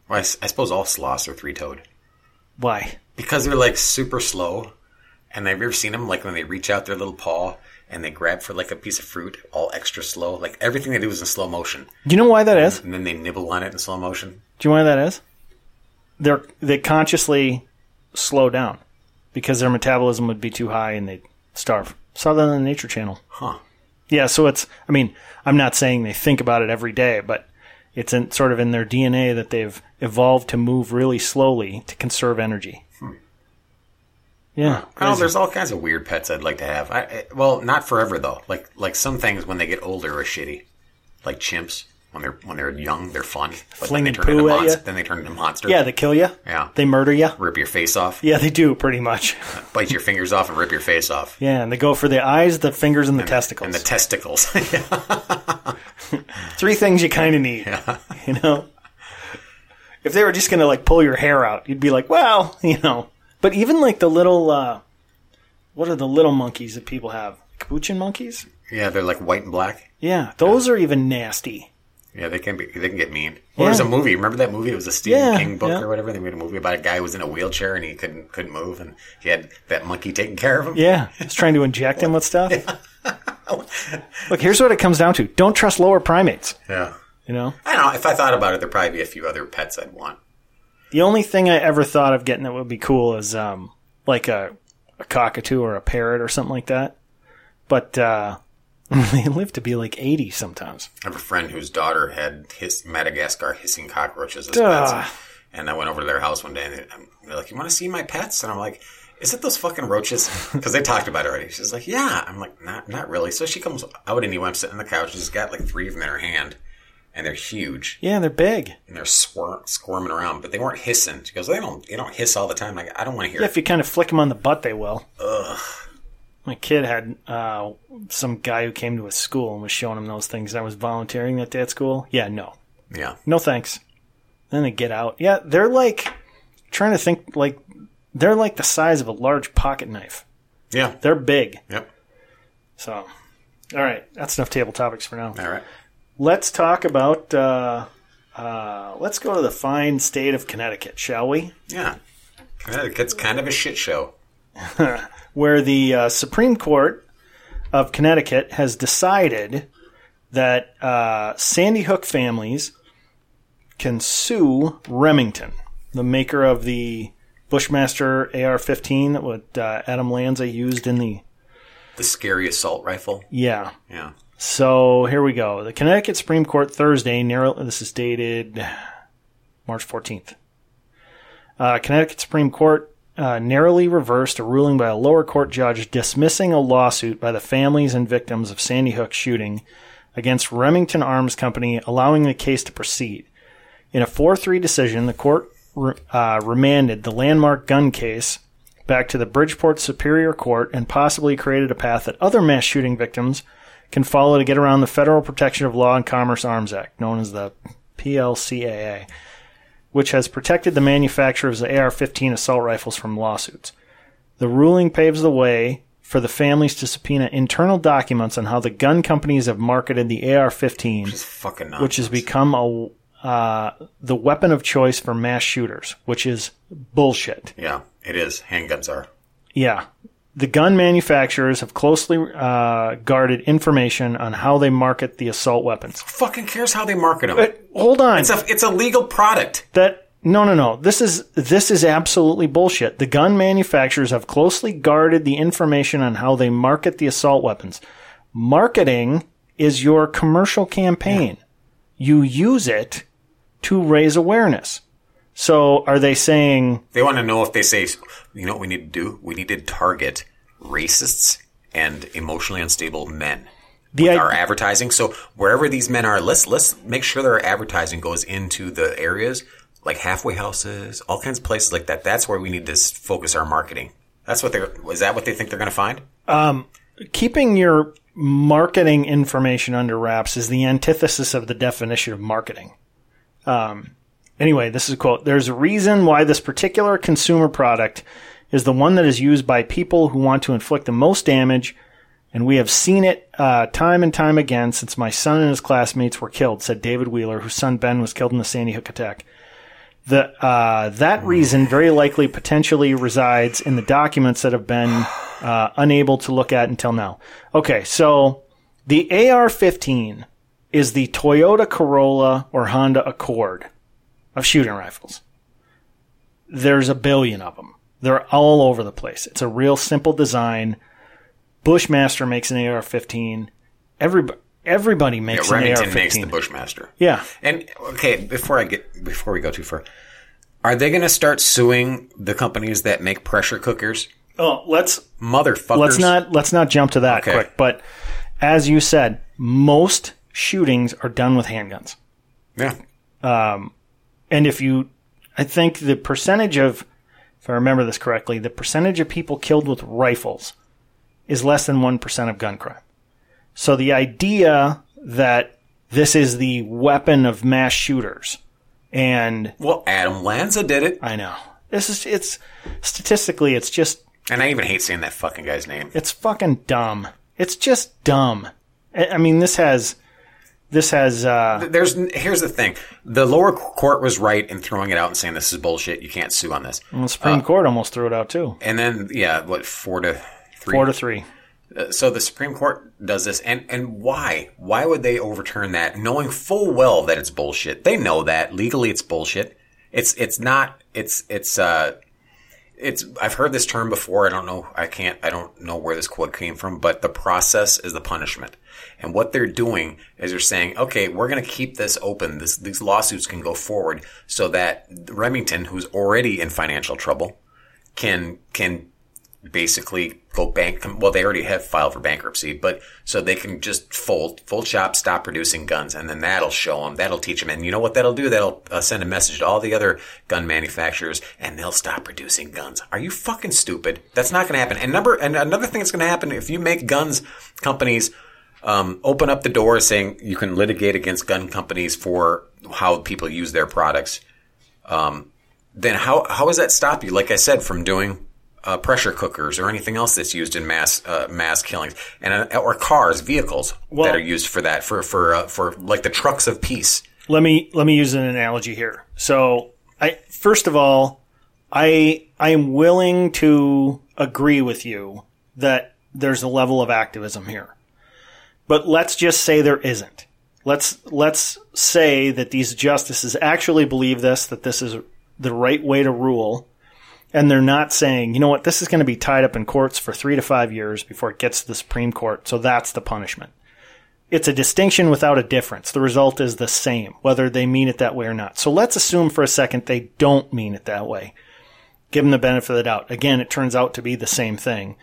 Speaker 2: Well, I, I suppose all sloths are three-toed
Speaker 1: Why?
Speaker 2: Because they're like super slow. And I've ever seen them like when they reach out their little paw and they grab for like a piece of fruit, all extra slow? Like everything they do is in slow motion,
Speaker 1: Do you know why that is?
Speaker 2: and then they nibble on it in slow motion.
Speaker 1: Do you know why that is? They're they consciously slow down because their metabolism would be too high and they'd starve. Saw that on the Nature Channel.
Speaker 2: Huh?
Speaker 1: Yeah, so it's. I mean, I'm not saying they think about it every day, but it's in, sort of in their DNA that they've evolved to move really slowly to conserve energy. Yeah,
Speaker 2: know. There's all kinds of weird pets I'd like to have. I, I, well, not forever though. Like like some things when they get older are shitty. Like chimps when they're when they're young, they're fun. But then they turn into monsters. Then they turn into monsters.
Speaker 1: yeah, they kill you.
Speaker 2: Yeah.
Speaker 1: they murder you.
Speaker 2: rip your face off,
Speaker 1: Yeah, they do pretty much.
Speaker 2: Uh, bite your fingers off, and rip your face off.
Speaker 1: Yeah, and they go for the eyes, the fingers, and the testicles.
Speaker 2: And the testicles.
Speaker 1: Three things you kind of need. Yeah. You know, if they were just going to like pull your hair out, you'd be like, well, you know. But even like the little, uh, what are the little monkeys that people have? Capuchin monkeys?
Speaker 2: yeah, they're like white and black.
Speaker 1: Yeah, those are even nasty.
Speaker 2: Yeah, they can be. They can get mean. Well, there's a movie. Remember that movie? It was a Stephen
Speaker 1: Yeah,
Speaker 2: King book
Speaker 1: yeah.
Speaker 2: or whatever. They made a movie about a guy who was in a wheelchair and he couldn't couldn't move, and he had that monkey taking care of him.
Speaker 1: Yeah, it's trying to inject him with stuff. Look, here's what it comes down to: don't trust lower primates.
Speaker 2: Yeah.
Speaker 1: You know,
Speaker 2: I don't know. If I thought about it, there'd probably be a few other pets I'd want.
Speaker 1: The only thing I ever thought of getting that would be cool is um, like a, a cockatoo or a parrot or something like that. But uh, they live to be like eighty sometimes.
Speaker 2: I have a friend whose daughter had his Madagascar hissing cockroaches as
Speaker 1: Duh.
Speaker 2: pets, and I went over to their house one day and they- they're like, "You want to see my pets?" And I'm like. Is it those fucking roaches? Because they talked about it already. She's like, "Yeah." I'm like, "Not, not really." So she comes out anyway. I'm sitting on the couch. She's got like three of them in her hand, and they're huge.
Speaker 1: Yeah, they're big.
Speaker 2: and they're swir- squirming around, but they weren't hissing. She goes, "They don't, they don't hiss all the time." Like, I don't want to hear.
Speaker 1: Yeah,
Speaker 2: it.
Speaker 1: if you kind of flick them on the butt, they will. Ugh. My kid had uh, some guy who came to his school and was showing him those things. I was volunteering that day at school. Yeah, no,
Speaker 2: Yeah,
Speaker 1: no thanks. Then they get out. Yeah, they're like trying to think like they're like the size of a large pocket knife.
Speaker 2: yeah,
Speaker 1: They're big.
Speaker 2: yep.
Speaker 1: So, all right, that's enough table topics for now.
Speaker 2: All right.
Speaker 1: Let's talk about. Uh, uh, let's go to the fine state of Connecticut, shall we?
Speaker 2: Yeah, Connecticut's kind of a shit show.
Speaker 1: where the uh, Supreme Court of Connecticut has decided that uh, Sandy Hook families can sue Remington, the maker of the Bushmaster AR-15 that what uh, Adam Lanza used in the
Speaker 2: The scary assault rifle.
Speaker 1: yeah.
Speaker 2: Yeah,
Speaker 1: So here we go. The Connecticut Supreme Court Thursday, this is dated March 14th. Uh, Connecticut Supreme Court uh, narrowly reversed a ruling by a lower court judge dismissing a lawsuit by the families and victims of Sandy Hook shooting against Remington Arms Company, allowing the case to proceed. In a 4 3 decision, the court re- uh, remanded the landmark gun case back to the Bridgeport Superior Court and possibly created a path that other mass shooting victims can follow to get around the Federal Protection of Law and Commerce Arms Act, known as the PLCAA, which has protected the manufacturers of AR 15 assault rifles from lawsuits. The ruling paves the way for the families to subpoena internal documents on how the gun companies have marketed the AR 15
Speaker 2: it's fucking nonsense.
Speaker 1: which has become a uh, the weapon of choice for mass shooters, which is bullshit.
Speaker 2: yeah, it is. Handguns are.
Speaker 1: Yeah. The gun manufacturers have closely uh, guarded information on how they market the assault weapons.
Speaker 2: Fucking cares how they market them.
Speaker 1: But hold on.
Speaker 2: It's a it's a legal product.
Speaker 1: that no no no. This is this is absolutely bullshit. The gun manufacturers have closely guarded the information on how they market the assault weapons. Marketing is your commercial campaign. You use it to raise awareness. So are they saying
Speaker 2: They want to know if they say, you know what we need to do? We need to target racists and emotionally unstable men.
Speaker 1: the
Speaker 2: our
Speaker 1: i-
Speaker 2: advertising. So wherever these men are, let's let's make sure their advertising goes into the areas like halfway houses, all kinds of places like that. That's where we need to focus our marketing. That's what they're. Is that what they think they're going to find?
Speaker 1: keeping your marketing information under wraps is the antithesis of the definition of marketing. Um, anyway, this is a quote. There's a reason why this particular consumer product is the one that is used by people who want to inflict the most damage, and we have seen it uh, time and time again since my son and his classmates were killed, said David Wheeler, whose son Ben was killed in the Sandy Hook attack. The, uh, that reason very likely potentially resides in the documents that have been uh, unable to look at until now. Okay, so the AR 15 is the Toyota Corolla or Honda Accord of shooting rifles. There's a billion of them. They're all over the place. It's a real simple design. Bushmaster makes an AR 15. Everybody, everybody makes an AR
Speaker 2: Remington
Speaker 1: 15.
Speaker 2: makes the Bushmaster.
Speaker 1: yeah.
Speaker 2: And okay, before I get before we go too far, are they going to start suing the companies that make pressure cookers?
Speaker 1: Oh, let's
Speaker 2: Motherfuckers.
Speaker 1: let's not let's not jump to that
Speaker 2: Okay.
Speaker 1: quick. But as you said, most shootings are done with handguns.
Speaker 2: Yeah.
Speaker 1: Um, And if you, I think the percentage of, if I remember this correctly, the percentage of people killed with rifles is less than 1% of gun crime. So the idea that this is the weapon of mass shooters, and
Speaker 2: Well, Adam Lanza did it,
Speaker 1: I know, this is, it's, statistically, it's just,
Speaker 2: and I even hate saying that fucking guy's name.
Speaker 1: it's fucking dumb. It's just dumb. I I mean, this has, this has uh,
Speaker 2: There's here's the thing: the lower court was right in throwing it out and saying this is bullshit. You can't sue on this.
Speaker 1: the Supreme Court almost threw it out too,
Speaker 2: And then yeah, what four to three?
Speaker 1: four to three.
Speaker 2: Uh, so the Supreme Court does this, and and why? Why would they overturn that, knowing full well that it's bullshit? They know that legally it's bullshit. It's it's not. It's it's uh. It's. I've heard this term before. I don't know. I can't. I don't know where this quote came from. But the process is the punishment, and what they're doing is they're saying, okay, we're going to keep this open. This, these lawsuits can go forward, so that Remington, who's already in financial trouble, can can basically go bank. Well, they already have filed for bankruptcy, but so they can just fold, fold shop, stop producing guns, and then that'll show them. That'll teach them. And you know what that'll do? That'll uh, send a message to all the other gun manufacturers, and they'll stop producing guns. Are you fucking stupid? That's not going to happen. And number and another thing that's going to happen if you make guns companies. Um, open up the door saying you can litigate against gun companies for how people use their products. Um, then how how does that stop you? Like I said, from doing uh, pressure cookers or anything else that's used in mass uh, mass killings, and uh, or cars, vehicles
Speaker 1: Well-
Speaker 2: that are used for that for for uh, for like the trucks of peace.
Speaker 1: let me let me use an analogy here. So, I first of all, I I am willing to agree with you that there's a level of activism here. But let's just say there isn't. Let's let's say that these justices actually believe this that this is the right way to rule and they're not saying, you know what, this is going to be tied up in courts for 3 to 5 years before it gets to the Supreme Court. So that's the punishment it's a distinction without a difference. The result is the same, whether they mean it that way or not. So let's assume for a second they don't mean it that way. Give them the benefit of the doubt. Again, it turns out to be the same thing.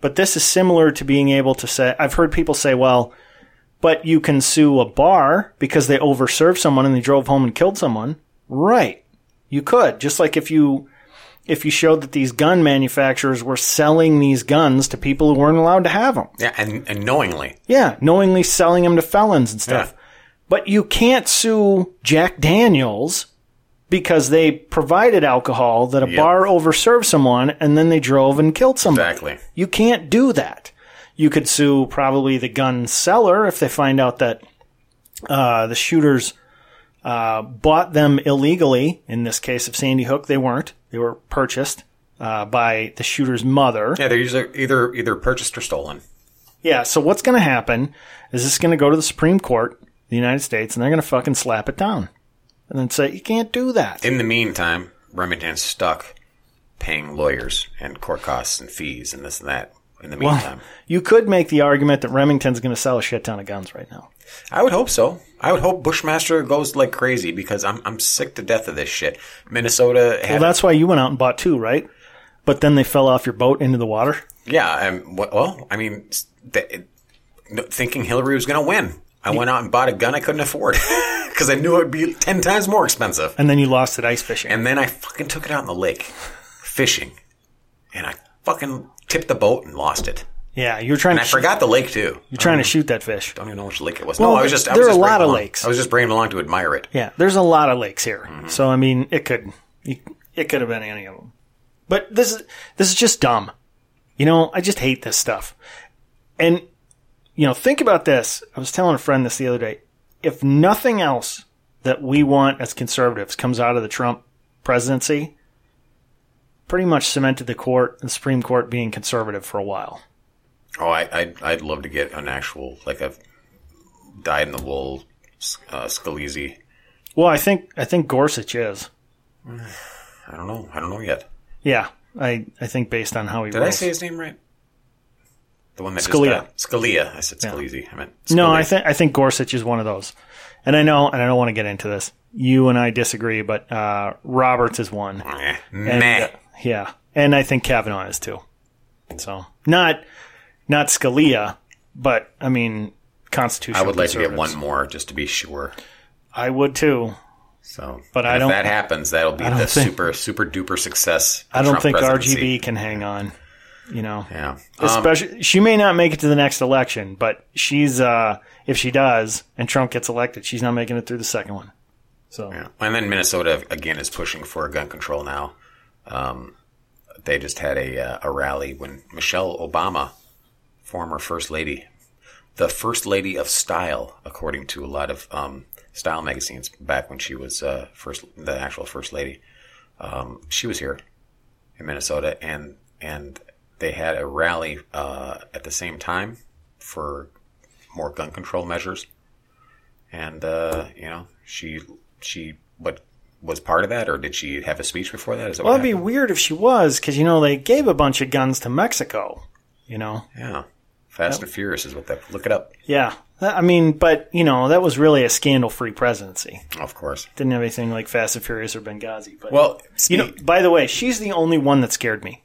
Speaker 1: But this is similar to being able to say, I've heard people say, well, but you can sue a bar because they overserved someone and they drove home and killed someone. Right. You could. Just like if you, if you showed that these gun manufacturers were selling these guns to people who weren't allowed to have them.
Speaker 2: Yeah, and, and knowingly.
Speaker 1: Yeah, knowingly selling them to felons and stuff.
Speaker 2: Yeah.
Speaker 1: But you can't sue Jack Daniels because they provided alcohol that a
Speaker 2: Yep.
Speaker 1: bar overserved someone and then they drove and killed somebody.
Speaker 2: Exactly.
Speaker 1: You can't do that. You could sue probably the gun seller if they find out that uh, the shooters uh, bought them illegally. In this case of Sandy Hook, they weren't. They were purchased uh, by the shooter's mother.
Speaker 2: Yeah, they're usually either either purchased or stolen.
Speaker 1: Yeah, so what's going to happen is this going to go to the Supreme Court, the United States, and they're going to fucking slap it down. And then say, you can't do that.
Speaker 2: In the meantime, Remington's stuck paying lawyers and court costs and fees and this and that. In the meantime,
Speaker 1: You could make the argument that Remington's going to sell a shit ton of guns right now.
Speaker 2: I would hope so. I would hope Bushmaster goes like crazy because I'm I'm sick to death of this shit. Minnesota had
Speaker 1: Well, that's why you went out and bought two, right? But then they fell off your boat into the water.
Speaker 2: yeah. I'm, well, I mean, th- thinking Hillary was going to win, I went out and bought a gun I couldn't afford because I knew it would be ten times more expensive.
Speaker 1: And then you lost it ice fishing.
Speaker 2: And then I fucking took it out in the lake fishing, and I fucking tipped the boat and lost it.
Speaker 1: Yeah, you're trying
Speaker 2: And
Speaker 1: to
Speaker 2: I
Speaker 1: shoot-
Speaker 2: forgot the lake too.
Speaker 1: you're trying to um, shoot that fish.
Speaker 2: don't even know which lake it was.
Speaker 1: Well,
Speaker 2: no, I was just. I
Speaker 1: there
Speaker 2: was
Speaker 1: are
Speaker 2: just
Speaker 1: a lot of
Speaker 2: along-
Speaker 1: lakes.
Speaker 2: I was just bringing along to admire it.
Speaker 1: Yeah, there's a lot of lakes here. Mm-hmm. So I mean, it could it could have been any of them. But this is this is just dumb. You know, I just hate this stuff. And you know, think about this. I was telling a friend this the other day. If nothing else that we want as conservatives comes out of the Trump presidency, pretty much cemented the court, the Supreme Court being conservative for a while.
Speaker 2: Oh, I, I'd, I'd love to get an actual like a dyed in the wool uh, Scalise.
Speaker 1: Well, I think I think Gorsuch is.
Speaker 2: I don't know. I don't know yet.
Speaker 1: Yeah, I I think based on how he
Speaker 2: Did I say his name right? The one that
Speaker 1: Scalia.
Speaker 2: Scalia. I said Scalise. I meant
Speaker 1: No, I think I think Gorsuch is one of those. And I know, and I don't want to get into this. You and I disagree, but uh, Roberts is one.
Speaker 2: Eh,
Speaker 1: And,
Speaker 2: meh.
Speaker 1: uh, yeah, and I think Kavanaugh is too. So not not Scalia, but I mean constitutional.
Speaker 2: I would like to get one more just to be sure.
Speaker 1: I would too.
Speaker 2: So,
Speaker 1: But I
Speaker 2: if
Speaker 1: don't-
Speaker 2: that happens, that'll be the
Speaker 1: think-
Speaker 2: super super duper success.
Speaker 1: I don't
Speaker 2: Trump
Speaker 1: think
Speaker 2: presidency.
Speaker 1: RGB can hang on. You know,
Speaker 2: Yeah. Um,
Speaker 1: especially she may not make it to the next election, but she's uh, if she does and Trump gets elected, she's not making it through the second one. So
Speaker 2: Yeah. And then Minnesota again is pushing for gun control now. Um, they just had a uh, a rally when Michelle Obama, former first lady, the first lady of style, according to a lot of um, style magazines back when she was uh, first, the actual first lady. Um, she was here in Minnesota, and and they had a rally uh, at the same time for more gun control measures, and uh, you know she she what was part of that, or did she have a speech before that? Is that
Speaker 1: Well, it'd be weird if she was, because you know they gave a bunch of guns to Mexico. You know,
Speaker 2: yeah. Fast and Furious is what that. Look it up.
Speaker 1: yeah. I mean, but you know that was really a scandal-free presidency.
Speaker 2: Of course.
Speaker 1: Didn't have anything like Fast and Furious or Benghazi. But
Speaker 2: Well,
Speaker 1: you know, by the way, she's the only one that scared me.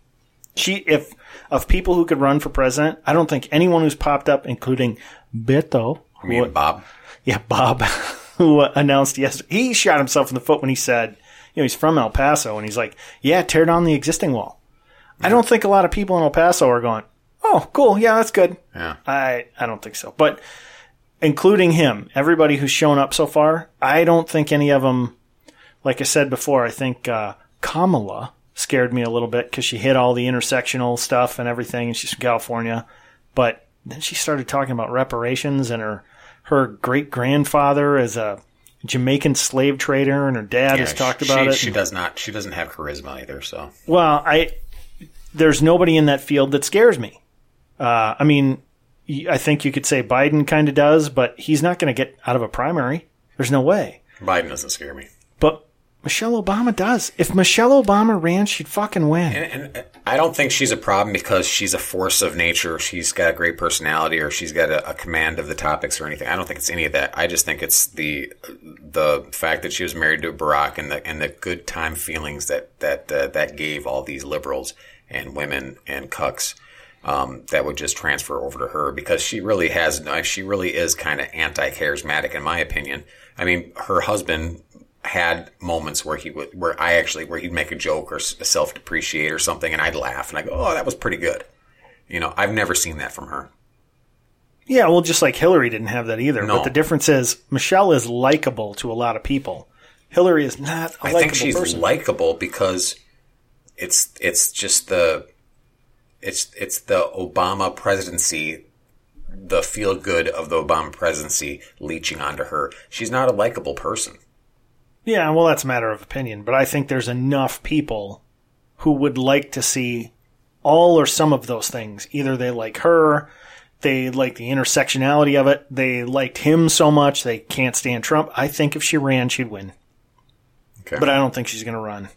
Speaker 1: She, if of people who could run for president, I don't think anyone who's popped up, including Beto,
Speaker 2: I mean, Bob.
Speaker 1: yeah, Bob, who announced yesterday, he shot himself in the foot when he said, you know, he's from El Paso, and he's like, yeah, tear down the existing wall. I don't think a lot of people in El Paso are going, oh, cool, yeah, that's good.
Speaker 2: Yeah.
Speaker 1: I, I don't think so. But including him, everybody who's shown up so far, I don't think any of them, like I said before, I think uh, Kamala scared me a little bit because she hit all the intersectional stuff and everything, and she's from California. But then she started talking about reparations and her her great grandfather as a Jamaican slave trader, and her dad has talked
Speaker 2: she,
Speaker 1: about it.
Speaker 2: She does not. She doesn't have charisma either. So
Speaker 1: well, I there's nobody in that field that scares me. Uh, I mean, I think you could say Biden kind of does, but he's not going to get out of a primary. There's no way.
Speaker 2: Biden doesn't scare me.
Speaker 1: But Michelle Obama does. If Michelle Obama ran, she'd fucking win.
Speaker 2: And, and I don't think she's a problem because she's a force of nature. She's got a great personality, or she's got a, a command of the topics, or anything. I don't think it's any of that. I just think it's the the fact that she was married to Barack and the and the good time feelings that that uh, that gave all these liberals and women and cucks. Um, that would just transfer over to her because she really has, she really is kind of anti-charismatic in my opinion. I mean, her husband had moments where he would, where I actually, where he'd make a joke or self-depreciate or something, and I'd laugh and I go, "Oh, that was pretty good." You know, I've never seen that from her.
Speaker 1: Yeah, well, just like Hillary didn't have that either.
Speaker 2: No.
Speaker 1: But the difference is Michelle is likable to a lot of people. Hillary is not a
Speaker 2: I think she's likable because it's it's just the it's it's the Obama presidency, the feel good of the Obama presidency leeching onto her. She's not a likable person.
Speaker 1: Yeah, well, that's a matter of opinion, but I think there's enough people who would like to see all or some of those things. Either they like her, they like the intersectionality of it, they liked him so much they can't stand Trump. I think if she ran, she'd win,
Speaker 2: Okay.
Speaker 1: but I don't think she's going to run.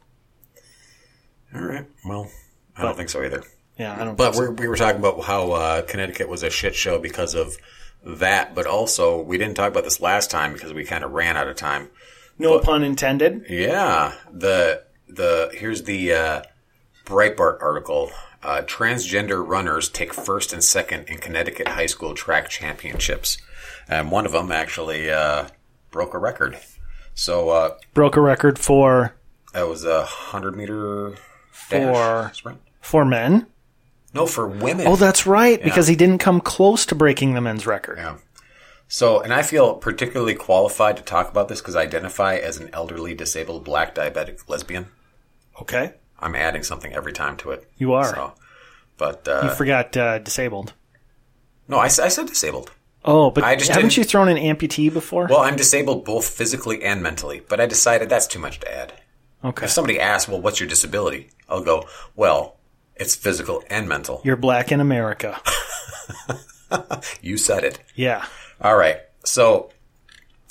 Speaker 2: All right. Well, I don't think so either.
Speaker 1: Yeah, I don't.
Speaker 2: But
Speaker 1: so.
Speaker 2: we're, we were talking about how uh, Connecticut was a shit show because of that, but also we didn't talk about this last time because we kind of ran out of time.
Speaker 1: no pun intended.
Speaker 2: Yeah, the the here's the uh, Breitbart article. Uh, transgender runners take first and second in Connecticut high school track championships, and one of them actually uh, broke a record. So uh,
Speaker 1: Broke a record for
Speaker 2: that was a hundred meter
Speaker 1: For-
Speaker 2: dash sprint.
Speaker 1: for men.
Speaker 2: No, for women.
Speaker 1: Oh, that's right, because he didn't come close to breaking the men's record.
Speaker 2: Yeah. So, and I feel particularly qualified to talk about this because I identify as an elderly disabled black diabetic lesbian.
Speaker 1: Okay,
Speaker 2: I'm adding something every time to it.
Speaker 1: You are.
Speaker 2: So, but
Speaker 1: you
Speaker 2: uh,
Speaker 1: forgot uh, disabled.
Speaker 2: no, I said disabled.
Speaker 1: Oh, but
Speaker 2: I just
Speaker 1: haven't
Speaker 2: didn't-
Speaker 1: you thrown an amputee before?
Speaker 2: Well, I'm disabled both physically and mentally, but I decided that's too much to add.
Speaker 1: okay,
Speaker 2: If somebody asks, well, what's your disability? I'll go, well, it's physical and mental.
Speaker 1: you're black in America.
Speaker 2: You said it.
Speaker 1: Yeah.
Speaker 2: All right. So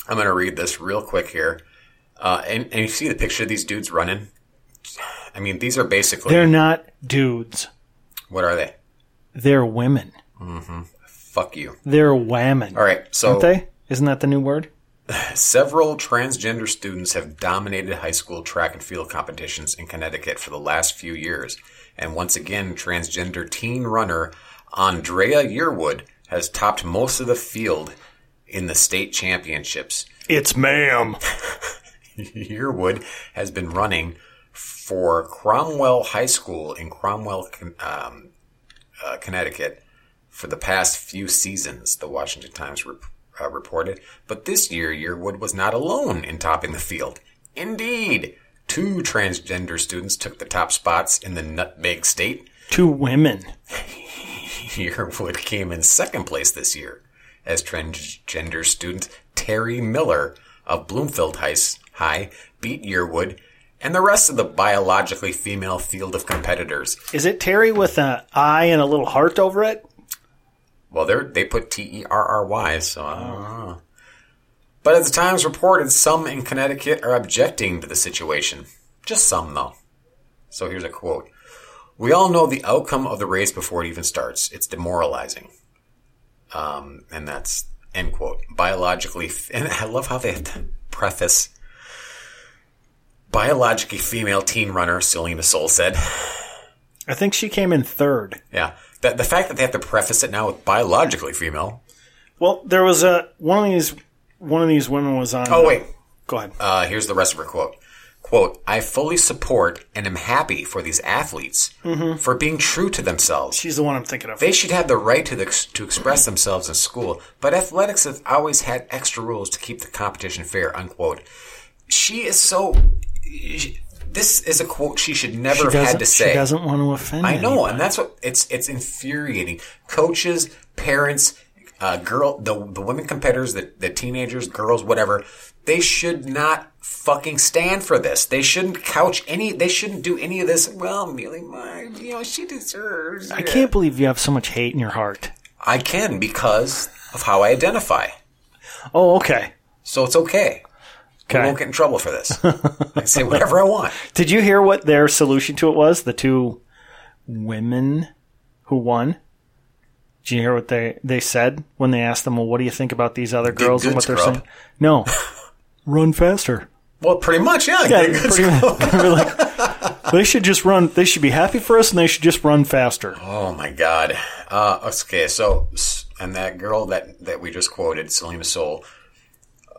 Speaker 2: I'm going to read this real quick here. Uh, and, and you see the picture of these dudes running? I mean, these are basically.
Speaker 1: They're not dudes.
Speaker 2: what are they?
Speaker 1: They're women.
Speaker 2: Fuck you.
Speaker 1: They're women.
Speaker 2: All right. So
Speaker 1: Aren't they? Isn't that the new word?
Speaker 2: several transgender students have dominated high school track and field competitions in Connecticut for the last few years. And once again, transgender teen runner Andraya Yearwood has topped most of the field in the state championships.
Speaker 1: It's ma'am.
Speaker 2: Yearwood has been running for Cromwell High School in Cromwell, um, uh, Connecticut for the past few seasons, the Washington Times rep- uh, reported. But this year, Yearwood was not alone in topping the field. Indeed, two transgender students took the top spots in the Nutmeg State.
Speaker 1: Two women.
Speaker 2: Yearwood came in second place this year. as transgender student Terry Miller of Bloomfield High beat Yearwood and the rest of the biologically female field of competitors.
Speaker 1: Is it Terry with an I and a little heart over it?
Speaker 2: Well, they they put T E R R Y, so I don't know. But as the Times reported, some in Connecticut are objecting to the situation. Just some, though. So here's a quote. We all know the outcome of the race before it even starts. It's demoralizing. Um, and that's end quote. Biologically, and I love how they have to preface biologically female teen runner, Selina Soul said.
Speaker 1: I think she came in third.
Speaker 2: Yeah. The, the fact that they have to preface it now with biologically female.
Speaker 1: Well, there was a one of these one of these women was on.
Speaker 2: Oh, wait.
Speaker 1: Go ahead.
Speaker 2: Uh, here's the rest of her quote. Quote, I fully support and am happy for these athletes for being true to themselves.
Speaker 1: She's the one I'm thinking of.
Speaker 2: They should have the right to, the, to express themselves in school, but athletics have always had extra rules to keep the competition fair, unquote. She is so. This is a quote she should never
Speaker 1: she
Speaker 2: have had to say.
Speaker 1: she doesn't want to offend.
Speaker 2: I know,
Speaker 1: anybody.
Speaker 2: and that's what it's it's infuriating. Coaches, parents, uh, girl, the the women competitors, the the teenagers, girls, whatever, they should not fucking stand for this. They shouldn't couch any. They shouldn't do any of this. Well, my, you know, she deserves.
Speaker 1: I
Speaker 2: it."
Speaker 1: can't believe you have so much hate in your heart.
Speaker 2: I can because of how I identify.
Speaker 1: Oh, okay.
Speaker 2: So it's okay.
Speaker 1: Okay.
Speaker 2: I won't get in trouble for this. I can say whatever I want.
Speaker 1: Did you hear what their solution to it was? The two women who won. Did you hear what they, they said when they asked them, well, what do you think about these other girls and what they're
Speaker 2: scrub.
Speaker 1: saying? No. Run faster.
Speaker 2: Well, pretty much, yeah.
Speaker 1: Yeah, pretty much. They like, they should just run. They should be happy for us, and they should just run faster.
Speaker 2: Oh my god. Uh, okay, so and that girl that that we just quoted, Selina Soul.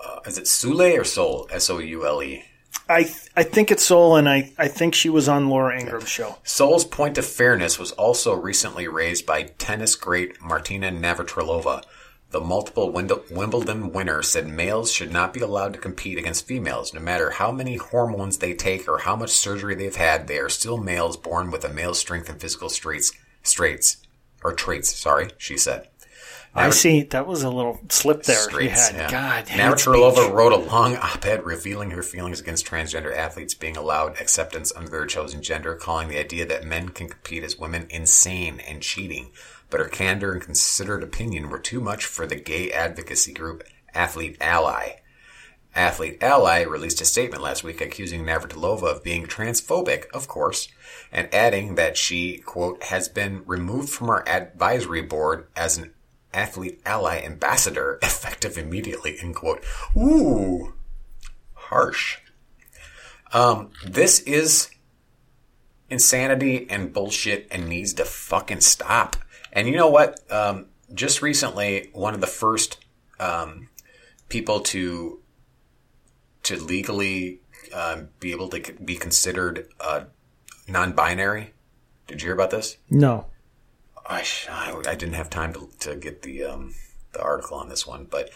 Speaker 2: Uh, is it Soule or Soul? S O U L E.
Speaker 1: I I think it's Soul, and I, I think she was on Laura Ingraham's show.
Speaker 2: Soul's point of fairness was also recently raised by tennis great Martina Navratilova. The multiple Wimbledon winner said males should not be allowed to compete against females. No matter how many hormones they take or how much surgery they've had, they are still males born with a male strength and physical straits, straits or traits. Sorry, she said.
Speaker 1: I see. That was a little slip there. you had
Speaker 2: yeah.
Speaker 1: God.
Speaker 2: Navratilova wrote a long op-ed revealing her feelings against transgender athletes being allowed acceptance under their chosen gender, calling the idea that men can compete as women insane and cheating. But her candor and considered opinion were too much for the gay advocacy group Athlete Ally. Athlete Ally released a statement last week accusing Navratilova of being transphobic, of course, and adding that she, quote, has been removed from our advisory board as an athlete ally ambassador effective immediately, end quote. Ooh, harsh. Um, this is insanity and bullshit and needs to fucking stop. And you know what? Um, just recently, one of the first um, people to to legally um, be able to be considered uh, non-binary. Did you hear about this?
Speaker 1: No.
Speaker 2: I, I I didn't have time to, to get the um, the article on this one, but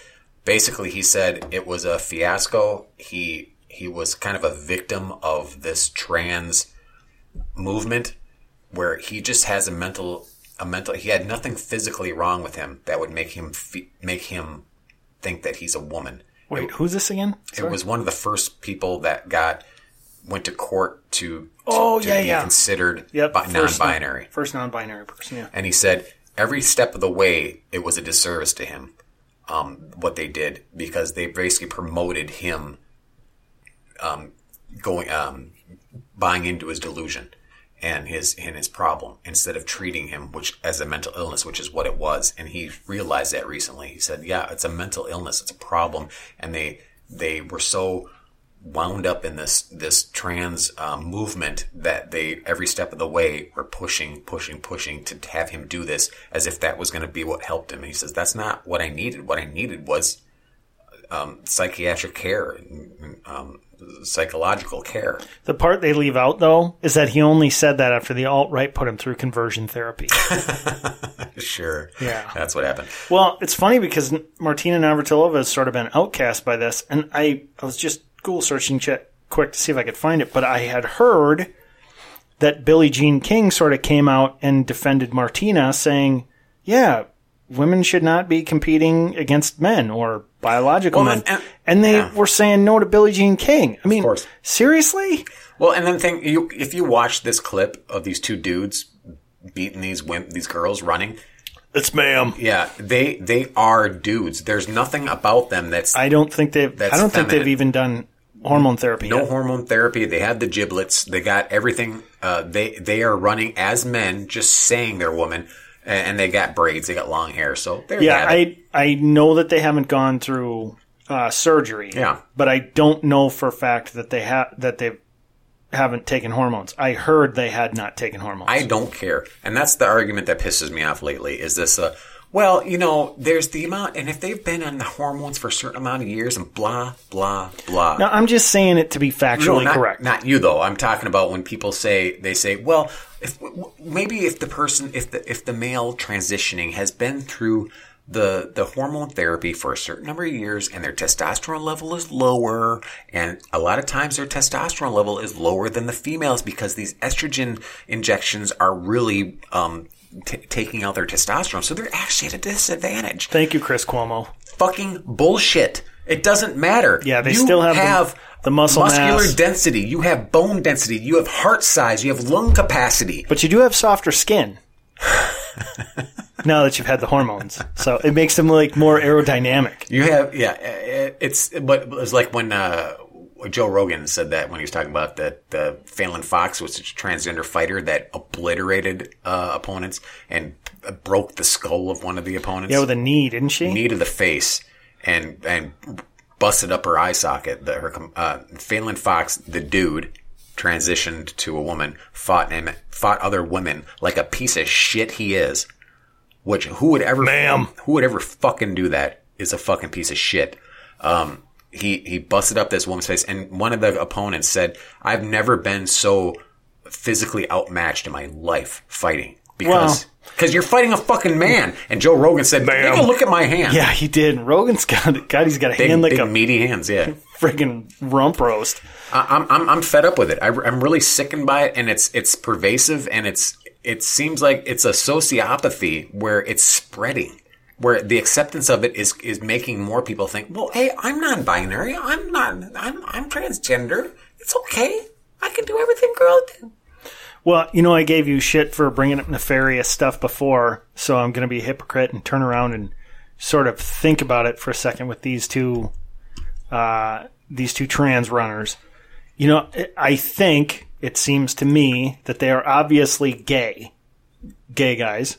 Speaker 2: basically he said it was a fiasco. He he was kind of a victim of this trans movement where he just has a mental a mental he had nothing physically wrong with him that would make him fe- make him think that he's a woman.
Speaker 1: Wait, who's this again?
Speaker 2: It was one of the first people that got went to court to, to,
Speaker 1: Oh,
Speaker 2: to
Speaker 1: yeah,
Speaker 2: be
Speaker 1: yeah.
Speaker 2: considered
Speaker 1: Yep.
Speaker 2: bi-
Speaker 1: first
Speaker 2: non-binary.
Speaker 1: non- First non-binary person. Yeah.
Speaker 2: And he said every step of the way, it was a disservice to him, um, what they did, because they basically promoted him, um, going, um, buying into his delusion and his, and his problem instead of treating him, which as a mental illness, which is what it was. And he realized that recently. He said, yeah, it's a mental illness. It's a problem. And they, they were so, wound up in this this trans um, movement that they every step of the way were pushing, pushing, pushing to have him do this as if that was going to be what helped him. And he says that's not what I needed. What I needed was um, psychiatric care, um, psychological care.
Speaker 1: The part they leave out though is that he only said that after the alt right put him through conversion therapy.
Speaker 2: Sure,
Speaker 1: Yeah.
Speaker 2: that's what happened.
Speaker 1: well, it's funny because Martina Navratilova has sort of been outcast by this, and I, I was just Google searching ch- quick to see if I could find it, but I had heard that Billie Jean King sort of came out and defended Martina, saying, "Yeah, women should not be competing against men or biological
Speaker 2: Well,
Speaker 1: men.
Speaker 2: and-
Speaker 1: And they
Speaker 2: yeah.
Speaker 1: were saying no to Billie Jean King. I mean, seriously?
Speaker 2: Well, and then think you if you watch this clip of these two dudes beating these women, these girls running,
Speaker 1: It's ma'am.
Speaker 2: yeah, they they are dudes. There's nothing about them that's
Speaker 1: I don't think they've.
Speaker 2: That's
Speaker 1: I don't think they've even done hormone therapy.
Speaker 2: no
Speaker 1: yet.
Speaker 2: hormone therapy. They have the giblets. They got everything. Uh, they they are running as men, just saying they're women, and they got braids. They got long hair. So there you
Speaker 1: Yeah. I I know that they haven't gone through uh, surgery.
Speaker 2: Yeah.
Speaker 1: but I don't know for a fact that they have that they haven't taken hormones. I heard they had not taken hormones.
Speaker 2: I don't care. And that's the argument that pisses me off lately is this, uh, well, you know, there's the amount, and if they've been on the hormones for a certain amount of years and blah, blah, blah.
Speaker 1: now I'm just saying it to be factually
Speaker 2: not,
Speaker 1: correct.
Speaker 2: Not you though. I'm talking about when people say they say, well, if, maybe if the person, if the if the male transitioning has been through the the hormone therapy for a certain number of years and their testosterone level is lower, and a lot of times their testosterone level is lower than the females because these estrogen injections are really um, t- taking out their testosterone, so they're actually at a disadvantage
Speaker 1: Thank you, Chris Cuomo.
Speaker 2: fucking bullshit. It doesn't matter.
Speaker 1: Yeah, they
Speaker 2: you
Speaker 1: still have the- the muscle
Speaker 2: muscular
Speaker 1: mass.
Speaker 2: density. You have bone density. You have heart size. You have lung capacity.
Speaker 1: But you do have softer skin. now that you've had the hormones, so it makes them like more aerodynamic.
Speaker 2: You have yeah. uh, It's but it was like when uh, Joe Rogan said that when he was talking about the the Fallon Fox was a transgender fighter that obliterated uh, opponents and broke the skull of one of the opponents.
Speaker 1: Yeah, with a knee, didn't she?
Speaker 2: knee to the face and and busted up her eye socket. The, her uh, Fallon Fox, the dude, transitioned to a woman, fought him, fought other women like a piece of shit he is. Which who would ever,
Speaker 1: Ma'am.
Speaker 2: who would ever fucking do that is a fucking piece of shit. Um, he he busted up this woman's face, and one of the opponents said, "I've never been so physically outmatched in my life fighting because."
Speaker 1: Well-
Speaker 2: Because you're fighting a fucking man, and Joe Rogan said, "Take a look at my hand."
Speaker 1: Yeah, he did. Rogan's got God. He's got a
Speaker 2: big,
Speaker 1: hand like
Speaker 2: big
Speaker 1: a
Speaker 2: meaty hands. Yeah,
Speaker 1: friggin' rump roast.
Speaker 2: I- I'm, I'm I'm fed up with it. I, am really sickened by it, and it's it's pervasive, and it's it seems like it's a sociopathy where it's spreading, where the acceptance of it is is making more people think, well, hey, I'm non-binary, I'm not, I'm I'm transgender. It's okay. I can do everything girls do.
Speaker 1: Well, you know, I gave you shit for bringing up nefarious stuff before, so I'm going to be a hypocrite and turn around and sort of think about it for a second with these two, uh, these two trans runners. You know, I think it seems to me that they are obviously gay, gay guys.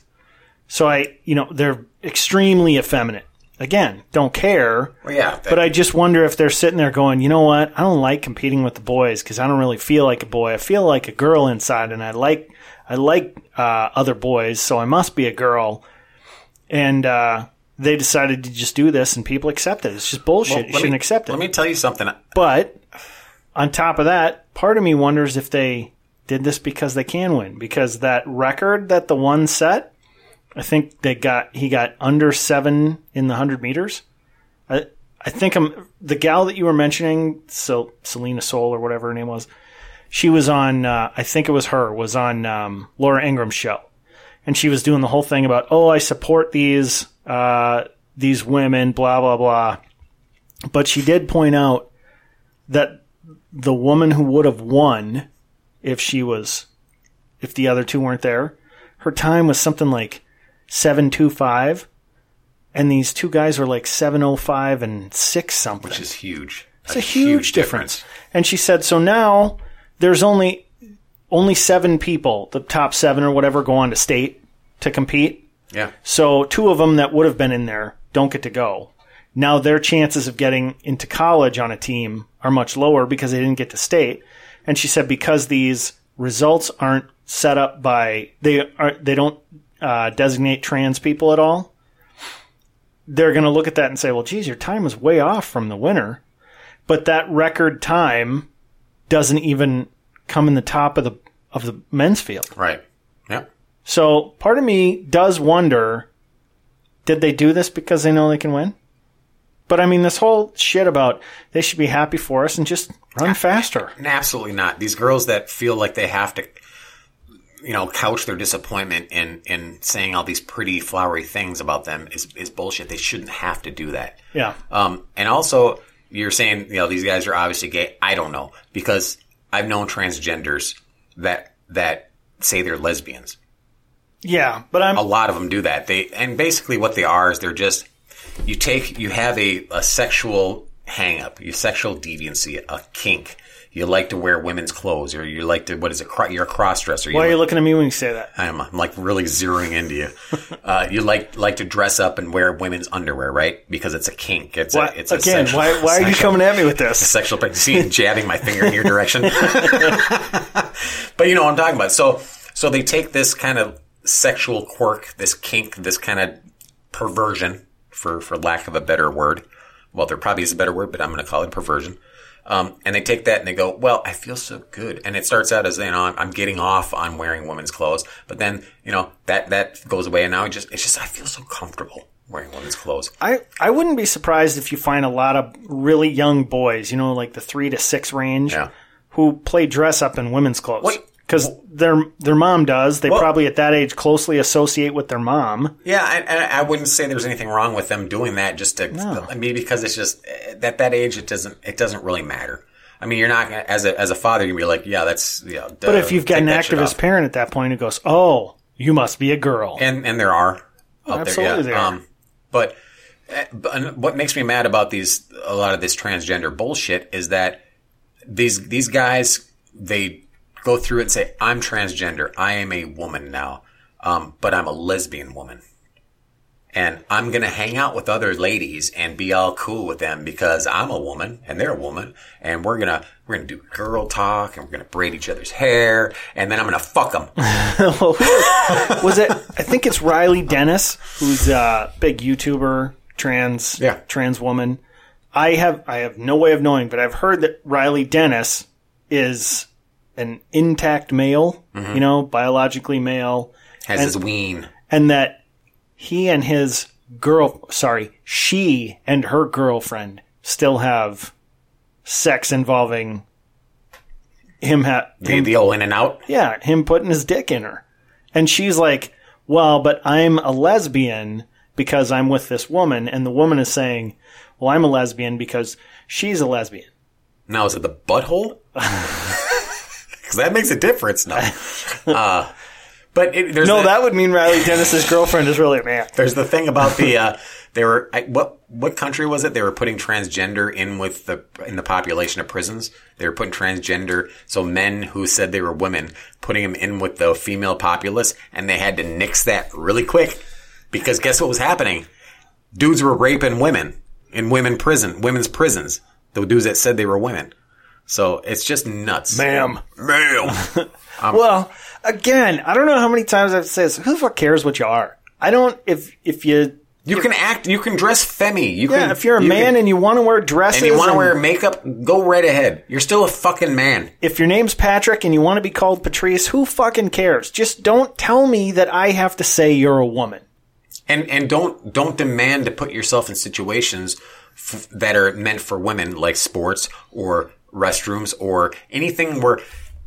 Speaker 1: So I, you know, they're extremely effeminate. Again, don't care.
Speaker 2: Well, yeah, that-
Speaker 1: But I just wonder if they're sitting there going, you know what? I don't like competing with the boys because I don't really feel like a boy. I feel like a girl inside, and I like I like uh, other boys, so I must be a girl. And uh, they decided to just do this, and people accept it. It's just bullshit.
Speaker 2: Well,
Speaker 1: you shouldn't
Speaker 2: me-
Speaker 1: accept it.
Speaker 2: Let me tell you something.
Speaker 1: But on top of that, part of me wonders if they did this because they can win. Because that record that the one set, I think they got he got under seven in the hundred meters. I I think I'm the gal that you were mentioning, so Selina Soul or whatever her name was. She was on. Uh, I think it was her. Was on um, Laura Ingraham's show, and she was doing the whole thing about, oh, I support these uh, these women, blah blah blah. But she did point out that the woman who would have won if she was if the other two weren't there, her time was something like seven two five, and these two guys were like seven oh five and six something.
Speaker 2: Which is huge.
Speaker 1: It's a huge, difference. And she said, so now there's only only seven people, the top seven or whatever, go on to state to compete.
Speaker 2: Yeah.
Speaker 1: So two of them that would have been in there don't get to go. Now their chances of getting into college on a team are much lower because they didn't get to state. And she said because these results aren't set up by they are they don't uh, designate trans people at all. They're going to look at that and say, "Well, geez, your time is way off from the winner." But that record time doesn't even come in the top of the of the men's field.
Speaker 2: Right. Yeah.
Speaker 1: So part of me does wonder did they do this because they know they can win? But I mean, this whole shit about they should be happy for us and just run faster.
Speaker 2: Absolutely not. These girls that feel like they have to, you know, couch their disappointment in in saying all these pretty flowery things about them is is bullshit. They shouldn't have to do that.
Speaker 1: Yeah.
Speaker 2: Um, and also, you're saying, you know, these guys are obviously gay. I don't know because I've known transgenders that that say they're lesbians.
Speaker 1: Yeah, but I'm
Speaker 2: A lot of them do that. They and basically what they are is they're just you take you have a, a sexual hang up, your sexual deviancy, a kink. You like to wear women's clothes, or you like to what is it? cro- You're a cross dresser.
Speaker 1: why are you looking at me when you say that?
Speaker 2: I'm, I'm like really zeroing into you. Uh, you like like to dress up and wear women's underwear, right? Because it's a kink. It's
Speaker 1: Why,
Speaker 2: a it's a
Speaker 1: again,
Speaker 2: sexual-
Speaker 1: why why are you
Speaker 2: sexual-
Speaker 1: coming at me with this?
Speaker 2: sexual. See, jabbing my finger in your direction. but you know what I'm talking about. So, so they take this kind of sexual quirk, this kink, this kind of perversion, for for lack of a better word. Well, there probably is a better word, but I'm going to call it perversion. Um, and they take that and they go, well, I feel so good. And it starts out as, you know, I'm, I'm getting off on wearing women's clothes, but then, you know, that, that goes away. And now it just, it's just, I feel so comfortable wearing women's clothes.
Speaker 1: I, I wouldn't be surprised if you find a lot of really young boys, you know, like the three to six range,
Speaker 2: Yeah.
Speaker 1: who play dress up in women's clothes.
Speaker 2: What-
Speaker 1: Because their their mom does. They
Speaker 2: Well-
Speaker 1: probably at that age closely associate with their mom.
Speaker 2: Yeah, I, I wouldn't say there's anything wrong with them doing that. Just to, I mean, because it's just at that age, it doesn't it doesn't really matter. I mean, you're not as a as a father, you'd be like, yeah, that's yeah.
Speaker 1: But if you've got an activist parent at that point who goes, "Oh, you must be a girl,"
Speaker 2: and and there are out
Speaker 1: absolutely
Speaker 2: there,
Speaker 1: there
Speaker 2: yeah.
Speaker 1: are.
Speaker 2: Um, but, uh, but what makes me mad about these a lot of this transgender bullshit is that these these guys they go through it and say, I'm transgender, I am a woman now, um, but I'm a lesbian woman. And I'm gonna hang out with other ladies and be all cool with them because I'm a woman and they're a woman, and we're gonna we're gonna do girl talk and we're gonna braid each other's hair, and then I'm gonna fuck them.
Speaker 1: was it? I think it's Riley Dennis, who's a big YouTuber, trans
Speaker 2: Yeah.
Speaker 1: trans woman. I have I have no way of knowing, but I've heard that Riley Dennis is an intact male,
Speaker 2: Mm-hmm.
Speaker 1: you know, biologically male,
Speaker 2: Has his ween.
Speaker 1: and that he and his girl, sorry, she and her girlfriend still have sex involving him. Ha-
Speaker 2: The, the old in and out.
Speaker 1: yeah, him putting his dick in her. And she's like, well, but I'm a lesbian because I'm with this woman. And the woman is saying, well, I'm a lesbian because she's a lesbian.
Speaker 2: Now is it the butthole? Because that makes a difference now. Uh, but it, there's
Speaker 1: No,
Speaker 2: the,
Speaker 1: that would mean Riley Dennis's girlfriend is really a man.
Speaker 2: there's the thing about the uh, they were I, what what country was it? They were putting transgender in with the in the population of prisons. They were putting transgender, so men who said they were women, putting them in with the female populace, and they had to nix that really quick because guess what was happening? Dudes were raping women in women prison, women's prisons. The dudes that said they were women. So it's just nuts.
Speaker 1: Ma'am.
Speaker 2: Ma'am.
Speaker 1: Um, well, again, I don't know how many times I've said this. Who the fuck cares what you are? I don't, if, if you,
Speaker 2: You can act. You can dress femmy. You
Speaker 1: yeah,
Speaker 2: can.
Speaker 1: if you're a
Speaker 2: you
Speaker 1: man
Speaker 2: can-
Speaker 1: and you want to wear dresses
Speaker 2: and you want to wear makeup, go right ahead. You're still a fucking man.
Speaker 1: if your name's Patrick and you want to be called Patrice, who fucking cares? Just don't tell me that I have to say you're a woman.
Speaker 2: And and don't don't demand to put yourself in situations f- that are meant for women, like sports or restrooms or anything where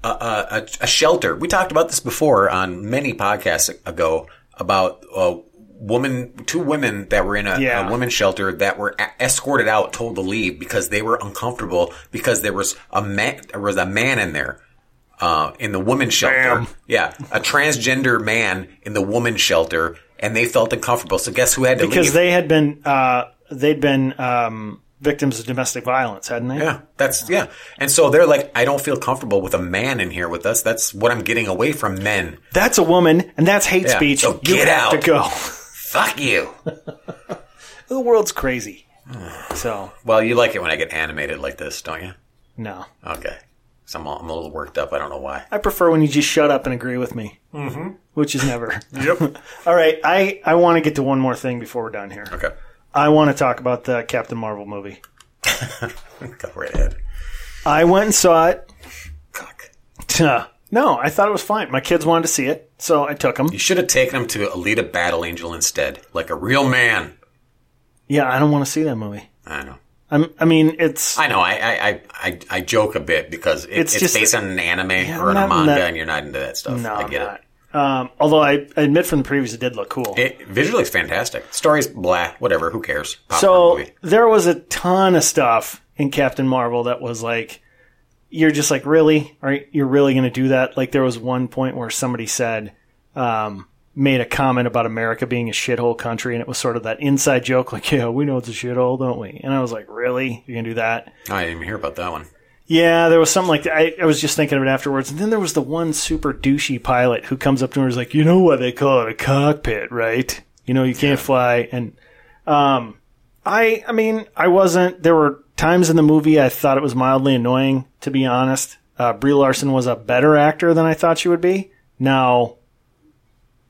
Speaker 2: uh, uh, a, a shelter. We talked about this before on many podcasts ago about uh, woman, two women that were in a,
Speaker 1: Yeah.
Speaker 2: a women's shelter that were a- escorted out, told to leave because they were uncomfortable because there was a man, there was a man in there. Uh, in the women's shelter.
Speaker 1: Bam.
Speaker 2: Yeah. A transgender man in the women's shelter and they felt uncomfortable. So guess who had to
Speaker 1: Because
Speaker 2: leave?
Speaker 1: they had been, uh, they'd been, um, victims of domestic violence, hadn't they?
Speaker 2: yeah. That's, yeah. And so they're like, I don't feel comfortable with a man in here with us. That's what I'm getting away from men.
Speaker 1: That's a woman, and that's hate
Speaker 2: Yeah,
Speaker 1: speech.
Speaker 2: so
Speaker 1: you
Speaker 2: get
Speaker 1: have
Speaker 2: out.
Speaker 1: to go.
Speaker 2: Fuck you.
Speaker 1: the world's crazy. So,
Speaker 2: Well, you like it when I get animated like this, don't you?
Speaker 1: no.
Speaker 2: Okay. So I'm, a- I'm a little worked up. I don't know why.
Speaker 1: I prefer when you just shut up and agree with me. Mm-hmm. Which is never. Yep. All right. I, I want to get to one more thing before we're done here.
Speaker 2: Okay.
Speaker 1: I want to talk about the Captain Marvel movie.
Speaker 2: Go right ahead.
Speaker 1: I went and saw it.
Speaker 2: Cock.
Speaker 1: No, I thought it was fine. My kids wanted to see it, so I took them.
Speaker 2: You should have taken him to Alita Battle Angel instead, like a real man.
Speaker 1: Yeah, I don't want to see that movie.
Speaker 2: I know.
Speaker 1: I'm, I mean, it's
Speaker 2: I know. I I, I, I, I joke a bit because it,
Speaker 1: It's
Speaker 2: it's,
Speaker 1: just-
Speaker 2: based on an anime
Speaker 1: Yeah,
Speaker 2: or
Speaker 1: I'm
Speaker 2: on a
Speaker 1: not in
Speaker 2: manga,
Speaker 1: that-
Speaker 2: and you're not into that stuff.
Speaker 1: no,
Speaker 2: I
Speaker 1: I'm
Speaker 2: get
Speaker 1: not. Um, although I, I admit from the previews it did look cool.
Speaker 2: it. Visually it's fantastic. Stories, blah, whatever. Who cares? Popcorn
Speaker 1: so
Speaker 2: movie.
Speaker 1: there was a ton of stuff in Captain Marvel that was like, you're just like, really? Are you're really going to do that? Like there was one point where somebody said, um, made a comment about America being a shithole country, and it was sort of that inside joke, like, yeah, we know it's a shithole, don't we? And I was like, really? You're going to do that?
Speaker 2: I didn't even hear about that one.
Speaker 1: Yeah, there was something like that. I, I was just thinking of it afterwards. And then there was the one super douchey pilot who comes up to her and is like, you know what they call it a cockpit, right? You know, you can't fly. And, um, I, I mean, I wasn't, there were times in the movie I thought it was mildly annoying, to be honest. Uh, Brie Larson was a better actor than I thought she would be. Now,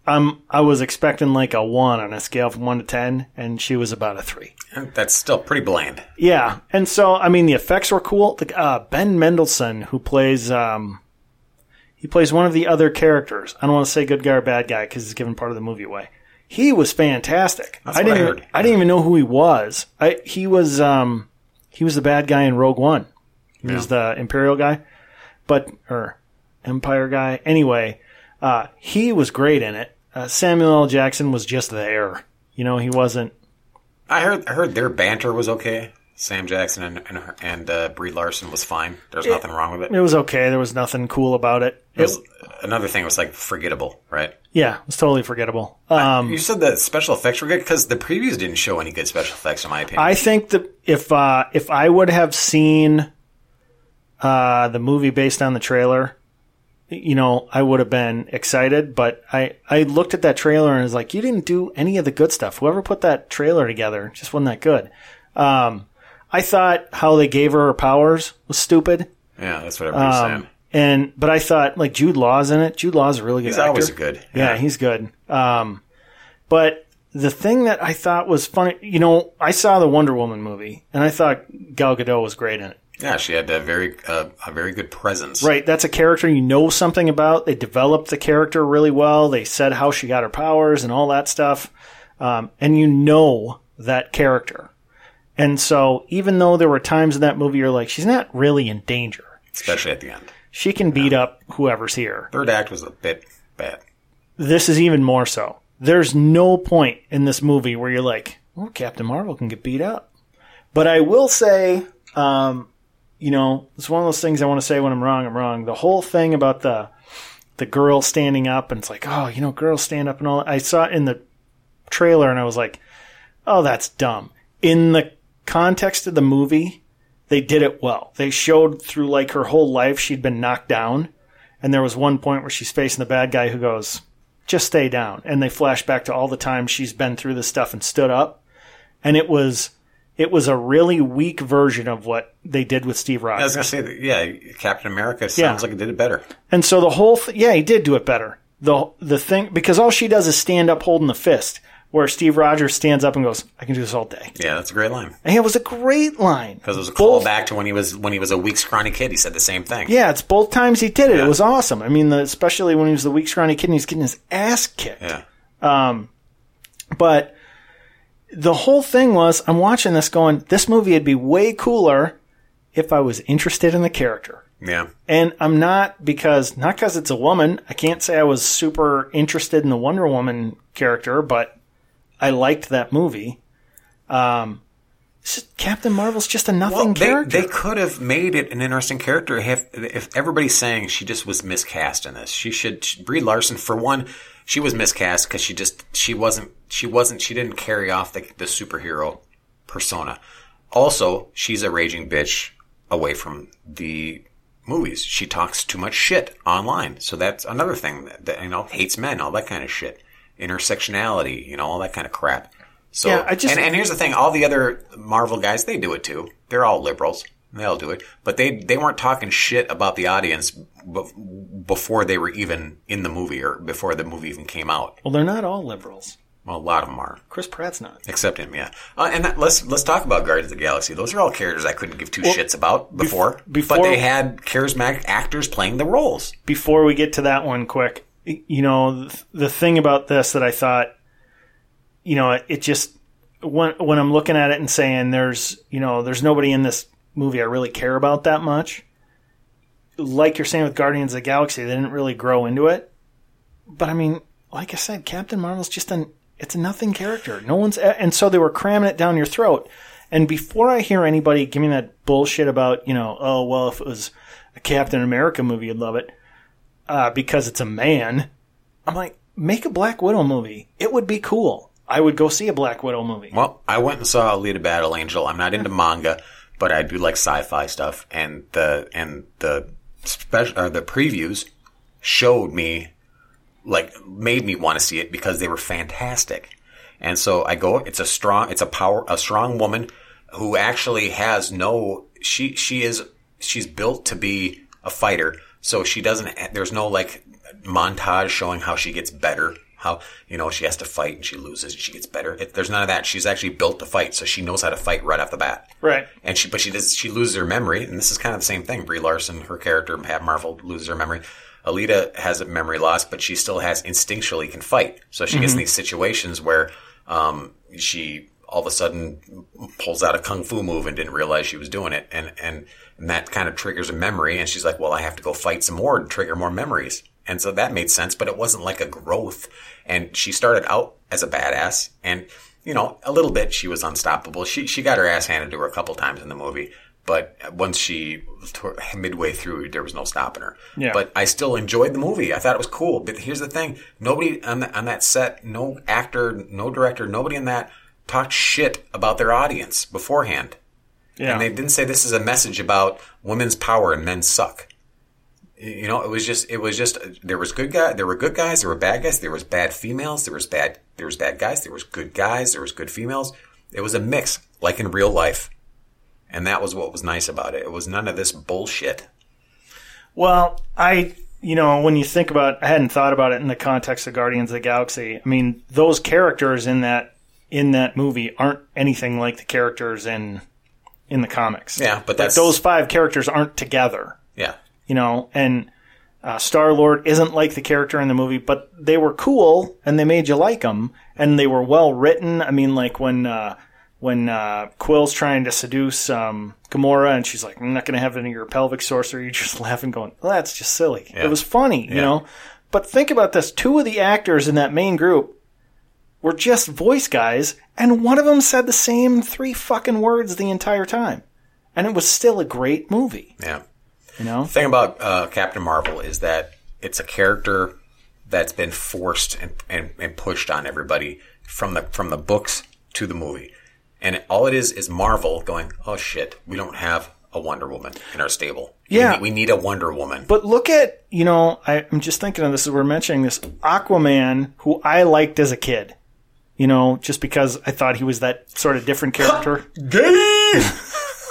Speaker 1: I'm, I was expecting like a one on a scale from one to 10, and she was about a three.
Speaker 2: That's still pretty bland.
Speaker 1: Yeah, and so I mean the effects were cool. The, uh, ben Mendelsohn, who plays um, he plays one of the other characters. I don't want to say good guy or bad guy because he's giving part of the movie away. He was fantastic.
Speaker 2: That's
Speaker 1: I
Speaker 2: what
Speaker 1: didn't.
Speaker 2: heard.
Speaker 1: I didn't even know who he was. I he was um, he was the bad guy in Rogue One. He was the Imperial guy, but or Empire guy. Anyway, uh, he was great in it. Uh, Samuel L. Jackson was just there. You know, he wasn't.
Speaker 2: I heard I heard their banter was okay. Sam Jackson and and, and uh, Brie Larson was fine. There's nothing wrong with it.
Speaker 1: It was okay. There was nothing cool about it.
Speaker 2: It was, another thing was like forgettable, right?
Speaker 1: Yeah, it was totally forgettable. Um,
Speaker 2: you said the special effects were good because the previews didn't show any good special effects, in my opinion.
Speaker 1: I think that if uh, if I would have seen uh, the movie based on the trailer, you know, I would have been excited. But I I looked at that trailer and was like, you didn't do any of the good stuff. Whoever put that trailer together just wasn't that good. Um, I thought how they gave her her powers was stupid.
Speaker 2: yeah, that's what everybody's
Speaker 1: Um,
Speaker 2: saying.
Speaker 1: and but I thought like Jude Law's in it. Jude Law's a really good
Speaker 2: He's
Speaker 1: actor.
Speaker 2: always good.
Speaker 1: Yeah, he's good. Um, but the thing that I thought was funny, you know, I saw the Wonder Woman movie, and I thought Gal Gadot was great in it.
Speaker 2: Yeah, she had a very uh, a very good presence.
Speaker 1: Right, that's a character you know something about. They developed the character really well. They said how she got her powers and all that stuff, um, and you know that character. And so, even though there were times in that movie you're like, she's not really in danger.
Speaker 2: especially at the end.
Speaker 1: She can beat up whoever's here.
Speaker 2: Third act was a bit bad.
Speaker 1: this is even more so. There's no point in this movie where you're like, oh, Captain Marvel can get beat up. But I will say, um, you know, it's one of those things I want to say when I'm wrong, I'm wrong. The whole thing about the the girl standing up and it's like, oh, you know, girls stand up and all. I saw it in the trailer and I was like, oh, that's dumb. In the context of the movie, they did it well. They showed through like her whole life she'd been knocked down. And there was one point where she's facing the bad guy who goes, just stay down. And they flash back to all the times she's been through this stuff and stood up. And it was, it was a really weak version of what they did with Steve Rogers.
Speaker 2: I was gonna say, that, yeah, Captain America sounds
Speaker 1: Yeah.
Speaker 2: like it did it better.
Speaker 1: And so the whole, th- yeah, he did do it better. The, the thing, because all she does is stand up holding the fist, where Steve Rogers stands up and goes, I can do this all day.
Speaker 2: Yeah, that's a great line
Speaker 1: And it was a great line.
Speaker 2: because it was a
Speaker 1: Both-
Speaker 2: callback to when he was when he was a weak, scrawny kid. He said the same thing.
Speaker 1: Yeah, it's both times he did it.
Speaker 2: Yeah.
Speaker 1: It was awesome. I mean, the, especially when he was the weak, scrawny kid and he's getting his ass kicked.
Speaker 2: Yeah.
Speaker 1: Um, But the whole thing was, I'm watching this going, this movie would be way cooler if I was interested in the character.
Speaker 2: Yeah.
Speaker 1: And I'm not because, not because it's a woman. I can't say I was super interested in the Wonder Woman character, but I liked that movie. Um, Captain Marvel's just a nothing
Speaker 2: Well, they,
Speaker 1: character.
Speaker 2: they could have made it an interesting character if, if everybody's saying she just was miscast in this. She should she, Brie Larson for one. She was miscast because she just she wasn't she wasn't she didn't carry off the, the superhero persona. Also, she's a raging bitch away from the movies. She talks too much shit online, so that's another thing that, that you know hates men, all that kind of shit, intersectionality, you know, all that kind of crap. So,
Speaker 1: Yeah, I just-
Speaker 2: and, and here's the thing: all the other Marvel guys, they do it too. They're all liberals. They all do it, but they they weren't talking shit about the audience bef- before they were even in the movie or before the movie even came out.
Speaker 1: well, they're not all liberals.
Speaker 2: Well, a lot of them are,
Speaker 1: Chris Pratt's not.
Speaker 2: except him, yeah. Uh, and that, let's let's talk about Guardians of the Galaxy. Those are all characters I couldn't give two shits about before,
Speaker 1: before-
Speaker 2: but they had charismatic actors playing the roles.
Speaker 1: before we get to that one quick, you know, th- the thing about this that I thought, you know, it, it just, when when I'm looking at it and saying there's you know there's nobody in this movie I really care about that much. Like you're saying with Guardians of the Galaxy, they didn't really grow into it. But I mean, like I said, Captain Marvel's just an it's a nothing character. No one's and so they were cramming it down your throat. And before I hear anybody give me that bullshit about you know oh well if it was a Captain America movie you'd love it uh, because it's a man, I'm like make a Black Widow movie. It would be cool. I would go see a Black Widow movie.
Speaker 2: Well, I went and saw Alita Battle Angel. I'm not into manga, but I do like sci-fi stuff, and the and the special or uh, the previews showed me like made me want to see it because they were fantastic. And so I go. It's a strong. It's a power. A strong woman who actually has no. She she is she's built to be a fighter. So she doesn't. There's no like montage showing how she gets better. How you know she has to fight and she loses and she gets better. It, there's none of that. She's actually built to fight, so she knows how to fight right off the bat.
Speaker 1: Right.
Speaker 2: And she, but she does. She loses her memory, and this is kind of the same thing. Brie Larson, her character, Pat Marvel loses her memory. Alita has a memory loss, but she still has instinctually can fight. So she gets in these situations where um, she all of a sudden pulls out a kung fu move and didn't realize she was doing it, and and, and that kind of triggers a memory, and she's like, well, I have to go fight some more to trigger more memories. And so that made sense, but it wasn't like a growth. And she started out as a badass, and you know, a little bit she was unstoppable. She she got her ass handed to her a couple times in the movie, but once she midway through, there was no stopping her.
Speaker 1: Yeah.
Speaker 2: But I still enjoyed the movie. I thought it was cool. But here's the thing: nobody on, the, on that set, no actor, no director, nobody in that talked shit about their audience beforehand.
Speaker 1: Yeah.
Speaker 2: And they didn't say this is a message about women's power and men suck. You know, it was just, it was just, there was good guys, there were good guys, there were bad guys, there was bad females, there was bad, there was bad guys, there was good guys, there was good females. It was a mix, like in real life. And that was what was nice about it. It was none of this bullshit.
Speaker 1: Well, I, you know, when you think about, I hadn't thought about it in the context of Guardians of the Galaxy. I mean, those characters in that in that movie aren't anything like the characters in in the comics.
Speaker 2: Yeah, but
Speaker 1: Like those five characters aren't together.
Speaker 2: Yeah,
Speaker 1: you know, and uh, Star Lord isn't like the character in the movie, but they were cool and they made you like them, and they were well written. I mean, like when uh, when uh, Quill's trying to seduce um, Gamora, and she's like, "I'm not going to have any of your pelvic sorcery." You're just laughing, going, well, "That's just silly."
Speaker 2: Yeah.
Speaker 1: It was funny, you know. But think about this: two of the actors in that main group were just voice guys, and one of them said the same three fucking words the entire time, and it was still a great movie.
Speaker 2: yeah.
Speaker 1: You know?
Speaker 2: The thing about uh, Captain Marvel is that it's a character that's been forced and, and, and pushed on everybody from the from the books to the movie, and it, all it is is Marvel going, "Oh shit, we don't have a Wonder Woman in our stable. We
Speaker 1: Yeah.
Speaker 2: need- we need a Wonder Woman."
Speaker 1: But look at, you know, I, I'm just thinking of this as we're mentioning this Aquaman, who I liked as a kid. You know, just because I thought he was that sort of different character.
Speaker 2: Gay.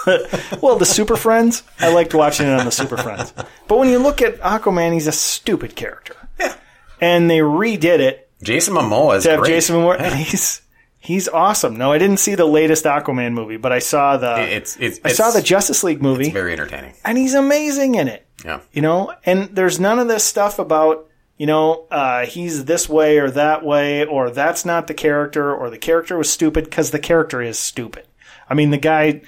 Speaker 1: well, the Super Friends, I liked watching it on the Super Friends. But when you look at Aquaman, he's a stupid character.
Speaker 2: Yeah.
Speaker 1: And they redid it
Speaker 2: Jason Momoa is
Speaker 1: to have
Speaker 2: great.
Speaker 1: Jason Momoa, and he's he's awesome. No, I didn't see the latest Aquaman movie, but I saw the
Speaker 2: It's it's,
Speaker 1: I saw the Justice League movie,
Speaker 2: it's very entertaining.
Speaker 1: and he's amazing in it.
Speaker 2: Yeah.
Speaker 1: you know and there's none of this stuff about you know uh, he's this way or that way or that's not the character or the character was stupid because the character is stupid i mean the guy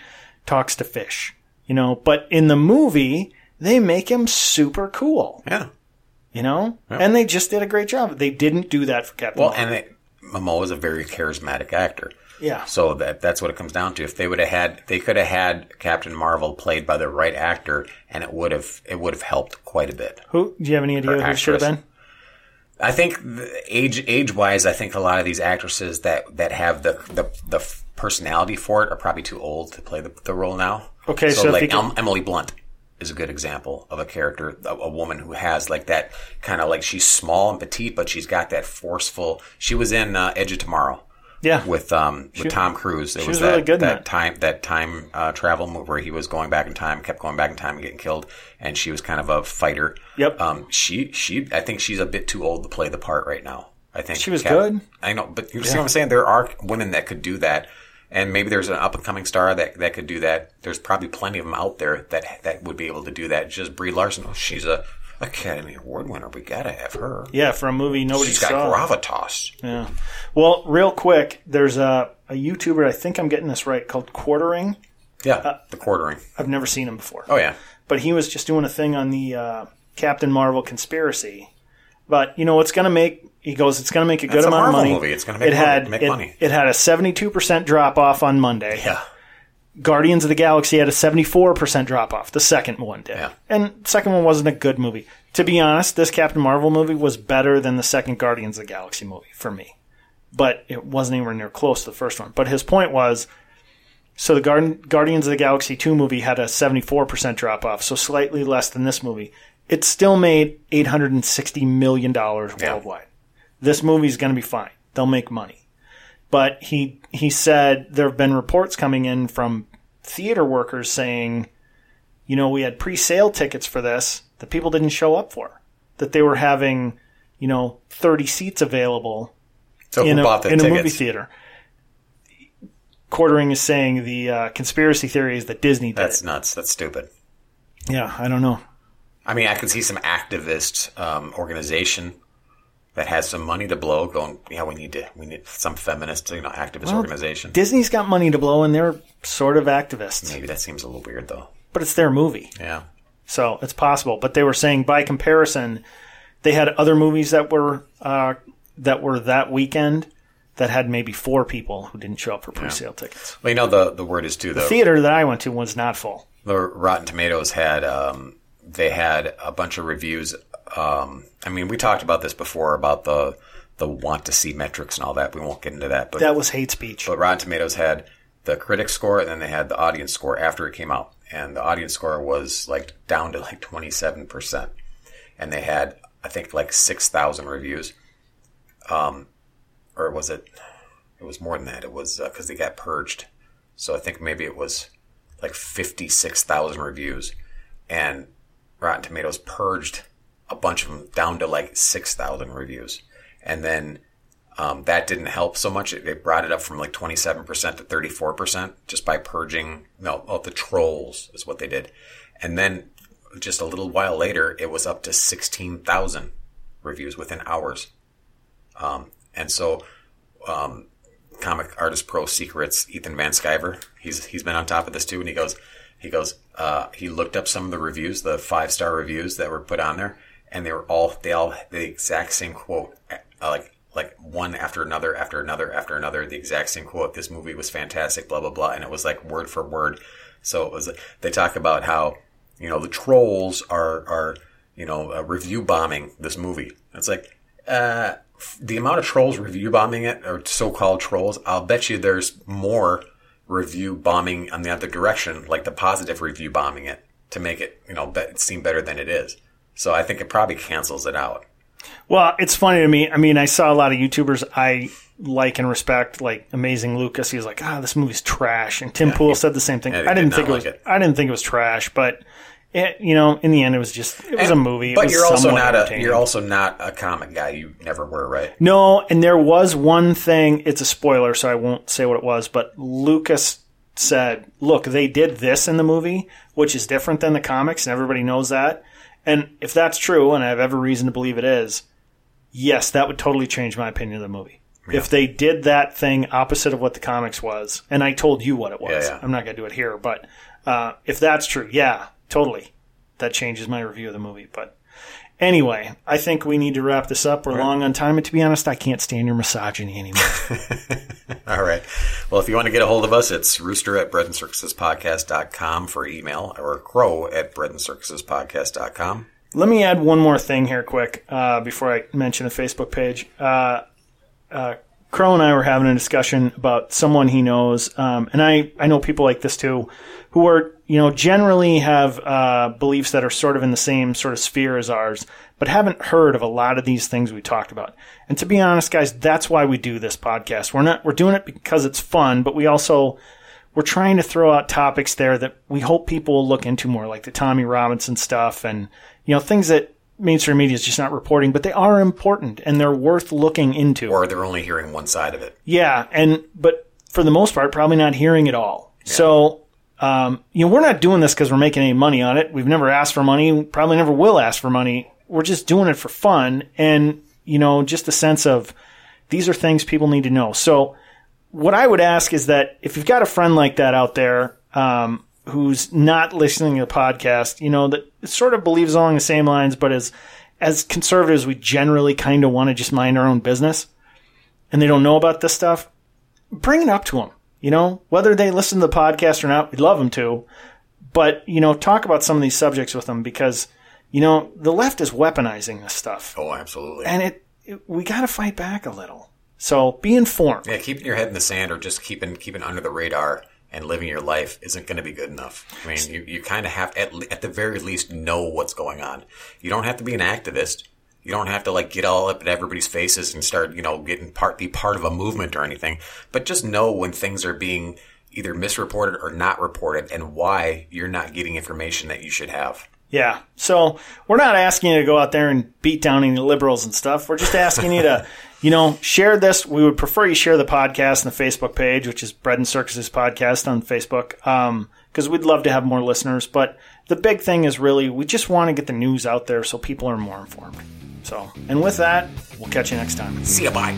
Speaker 1: talks to fish you know but in the movie they make him super cool
Speaker 2: Yeah.
Speaker 1: you know and they just did a great job they didn't do that for captain
Speaker 2: Well,
Speaker 1: Marvel.
Speaker 2: and it, Momoa is a very charismatic actor.
Speaker 1: yeah
Speaker 2: So that that's what it comes down to. If they would have had, they could have had Captain Marvel played by the right actor, and it would have it would have helped quite a bit.
Speaker 1: who do you have any idea who should have been
Speaker 2: I think age age wise, I think a lot of these actresses that that have the the, the personality for it are probably too old to play the, the role now.
Speaker 1: Okay,
Speaker 2: so,
Speaker 1: so
Speaker 2: like Em- Emily Blunt is a good example of a character, a, a woman who has like that kind of like she's small and petite, but she's got that forceful. She was in uh, Edge of Tomorrow
Speaker 1: yeah
Speaker 2: with um with Tom Cruise. It
Speaker 1: she
Speaker 2: was,
Speaker 1: was
Speaker 2: that,
Speaker 1: really good
Speaker 2: that
Speaker 1: that.
Speaker 2: time that time uh, travel move where he was going back in time, kept going back in time and getting killed, and she was kind of a fighter.
Speaker 1: Yep.
Speaker 2: Um, she she I think she's a bit too old to play the part right now. I think
Speaker 1: She was good.
Speaker 2: I know, but you see what I'm saying? There are women that could do that. And maybe there's an up and coming star that, that could do that. There's probably plenty of them out there that that would be able to do that. Just Brie Larson, oh, she's a Academy Award winner. We gotta have her.
Speaker 1: yeah for a movie nobody
Speaker 2: She's got gravitas.
Speaker 1: Yeah. Well, real quick, there's a a YouTuber. I think I'm getting this right, called Quartering.
Speaker 2: Yeah,
Speaker 1: Uh,
Speaker 2: the quartering.
Speaker 1: I've never seen him before.
Speaker 2: Oh yeah,
Speaker 1: but he was just doing a thing on the uh, Captain Marvel conspiracy. But you know, it's going to make. He goes, it's going to make a good
Speaker 2: a
Speaker 1: amount
Speaker 2: Marvel
Speaker 1: of money.
Speaker 2: movie. It's gonna make
Speaker 1: it
Speaker 2: money-
Speaker 1: had
Speaker 2: make
Speaker 1: it,
Speaker 2: money.
Speaker 1: it had a seventy-two percent drop off on Monday.
Speaker 2: yeah.
Speaker 1: Guardians of the Galaxy had a seventy-four percent drop off. The second one did,
Speaker 2: Yeah.
Speaker 1: and second one wasn't a good movie. To be honest, this Captain Marvel movie was better than the second Guardians of the Galaxy movie for me, but it wasn't anywhere near close to the first one. But his point was. So the Guardians of the Galaxy 2 movie had a 74% drop off, so slightly less than this movie. It still made $860 million worldwide. This movie's going to be fine. They'll make money. But he he said there have been reports coming in from theater workers saying, you know, we had pre-sale tickets for this that people didn't show up for. That they were having, you know, 30 seats available
Speaker 2: So
Speaker 1: in a,
Speaker 2: the
Speaker 1: in a movie theater. Quartering is saying the uh, conspiracy theory is that Disney did
Speaker 2: That's
Speaker 1: it.
Speaker 2: nuts. That's stupid.
Speaker 1: Yeah, I don't know.
Speaker 2: I mean, I can see some activist um, organization that has some money to blow, going, yeah, we need to, we need some feminist, you know, activist organization.
Speaker 1: Disney's got money to blow, and they're sort of activists,
Speaker 2: Maybe that seems a little weird, though.
Speaker 1: but it's their movie,
Speaker 2: Yeah.
Speaker 1: so it's possible. But they were saying by comparison, they had other movies that were uh, that were that weekend that had maybe four people who didn't show up for pre-sale tickets.
Speaker 2: Well, you know, the the word is too, though.
Speaker 1: The theater that I went to was not full.
Speaker 2: the Rotten Tomatoes had um, they had a bunch of reviews. Um, I mean, we talked about this before about the the want to see metrics and all that. We won't get into that, but
Speaker 1: That was hate speech.
Speaker 2: but Rotten Tomatoes had the critic score and then they had the audience score after it came out, and the audience score was like down to like twenty seven percent, and they had I think like six thousand reviews, um, or was it? It was more than that. It was because they got purged, so I think maybe it was like fifty six thousand reviews, and Rotten Tomatoes purged a bunch of them down to like six thousand reviews, and then um, that didn't help so much. It, it brought it up from like 27% to 34% just by purging, no, oh, the trolls is what they did. And then just a little while later, it was up to 16,000 reviews within hours. Um, and so, um, comic artist pro secrets, Ethan Van Sciver, he's, he's been on top of this too. And he goes, he goes, uh, he looked up some of the reviews, the five star reviews that were put on there, and they were all, they all, the exact same quote, uh, like, like one after another, after another, after another, the exact same quote. This movie was fantastic, blah, blah, blah. And it was like word for word. So it was, they talk about how, you know, the trolls are, are, you know, uh, review bombing this movie. It's like, uh, the amount of trolls review bombing it, or so-called trolls, I'll bet you there's more review bombing on the other direction, like the positive review bombing it to make it, you know, be- seem better than it is. So I think it probably cancels it out.
Speaker 1: Well, it's funny to me. I mean, I saw a lot of YouTubers I like and respect, like Amazing Lucas. He was like, "Ah, this movie's trash," and Tim Pool said the same thing. I didn't
Speaker 2: did
Speaker 1: think it was.
Speaker 2: like it.
Speaker 1: I didn't think it was trash, but it, you know, in the end, it was just it was a movie.
Speaker 2: But you're also not a you're also not a comic guy. You never were, right?
Speaker 1: No, and there was one thing, it's a spoiler, so I won't say what it was, but Lucas said, look, they did this in the movie, which is different than the comics, and everybody knows that. And if that's true, and I have every reason to believe it is, yes, that would totally change my opinion of the movie. If they did that thing opposite of what the comics was, and I told you what it was,
Speaker 2: Yeah, yeah.
Speaker 1: I'm not going to do it here, but uh, if that's true, yeah, totally. That changes my review of the movie. But anyway, I think we need to wrap this up. We're long on time, and to be honest, I can't stand your misogyny anymore.
Speaker 2: All right. Well, if you want to get a hold of us, it's rooster at breadandcircusespodcast.com for email or crow at breadandcircusespodcast.com.
Speaker 1: Let me add one more thing here, quick, uh, before I mention the Facebook page. Uh, uh, Crow and I were having a discussion about someone he knows, um, and I, I know people like this too, who are, you know, generally have uh, beliefs that are sort of in the same sort of sphere as ours, but haven't heard of a lot of these things we talked about. And to be honest, guys, that's why we do this podcast. We're not, we're doing it because it's fun, but we also, we're trying to throw out topics there that we hope people will look into more, like the Tommy Robinson stuff and, you know, things that mainstream media is just not reporting, but they are important and they're worth looking into.
Speaker 2: Or they're only hearing one side of it.
Speaker 1: Yeah, and but for the most part, probably not hearing it all. So, um, you know, we're not doing this because we're making any money on it. We've never asked for money. Probably never will ask for money. We're just doing it for fun and you know, just a sense of these are things people need to know. So, what I would ask is that if you've got a friend like that out there um, who's not listening to the podcast, you know, that sort of believes along the same lines, but as as conservatives, we generally kind of want to just mind our own business, and they don't know about this stuff. Bring it up to them. You know, whether they listen to the podcast or not, we'd love them to. But you know, talk about some of these subjects with them because you know the left is weaponizing this stuff,
Speaker 2: Oh, absolutely.
Speaker 1: and it, it we got to fight back a little. So be informed.
Speaker 2: Yeah, keeping your head in the sand or just keeping keeping under the radar and living your life isn't going to be good enough. I mean, you, you kind of have at at the very least know what's going on. You don't have to be an activist. You don't have to like get all up at everybody's faces and start, you know, getting part be part of a movement or anything. But just know when things are being either misreported or not reported and why you're not getting information that you should have.
Speaker 1: Yeah. So we're not asking you to go out there and beat down any liberals and stuff. We're just asking you to, you know, share this. We would prefer you share the podcast and the Facebook page, which is Bread and Circuses Podcast on Facebook, um, because we'd love to have more listeners. But the big thing is really we just want to get the news out there so people are more informed. So, and with that, we'll catch you next time.
Speaker 2: See ya, bye.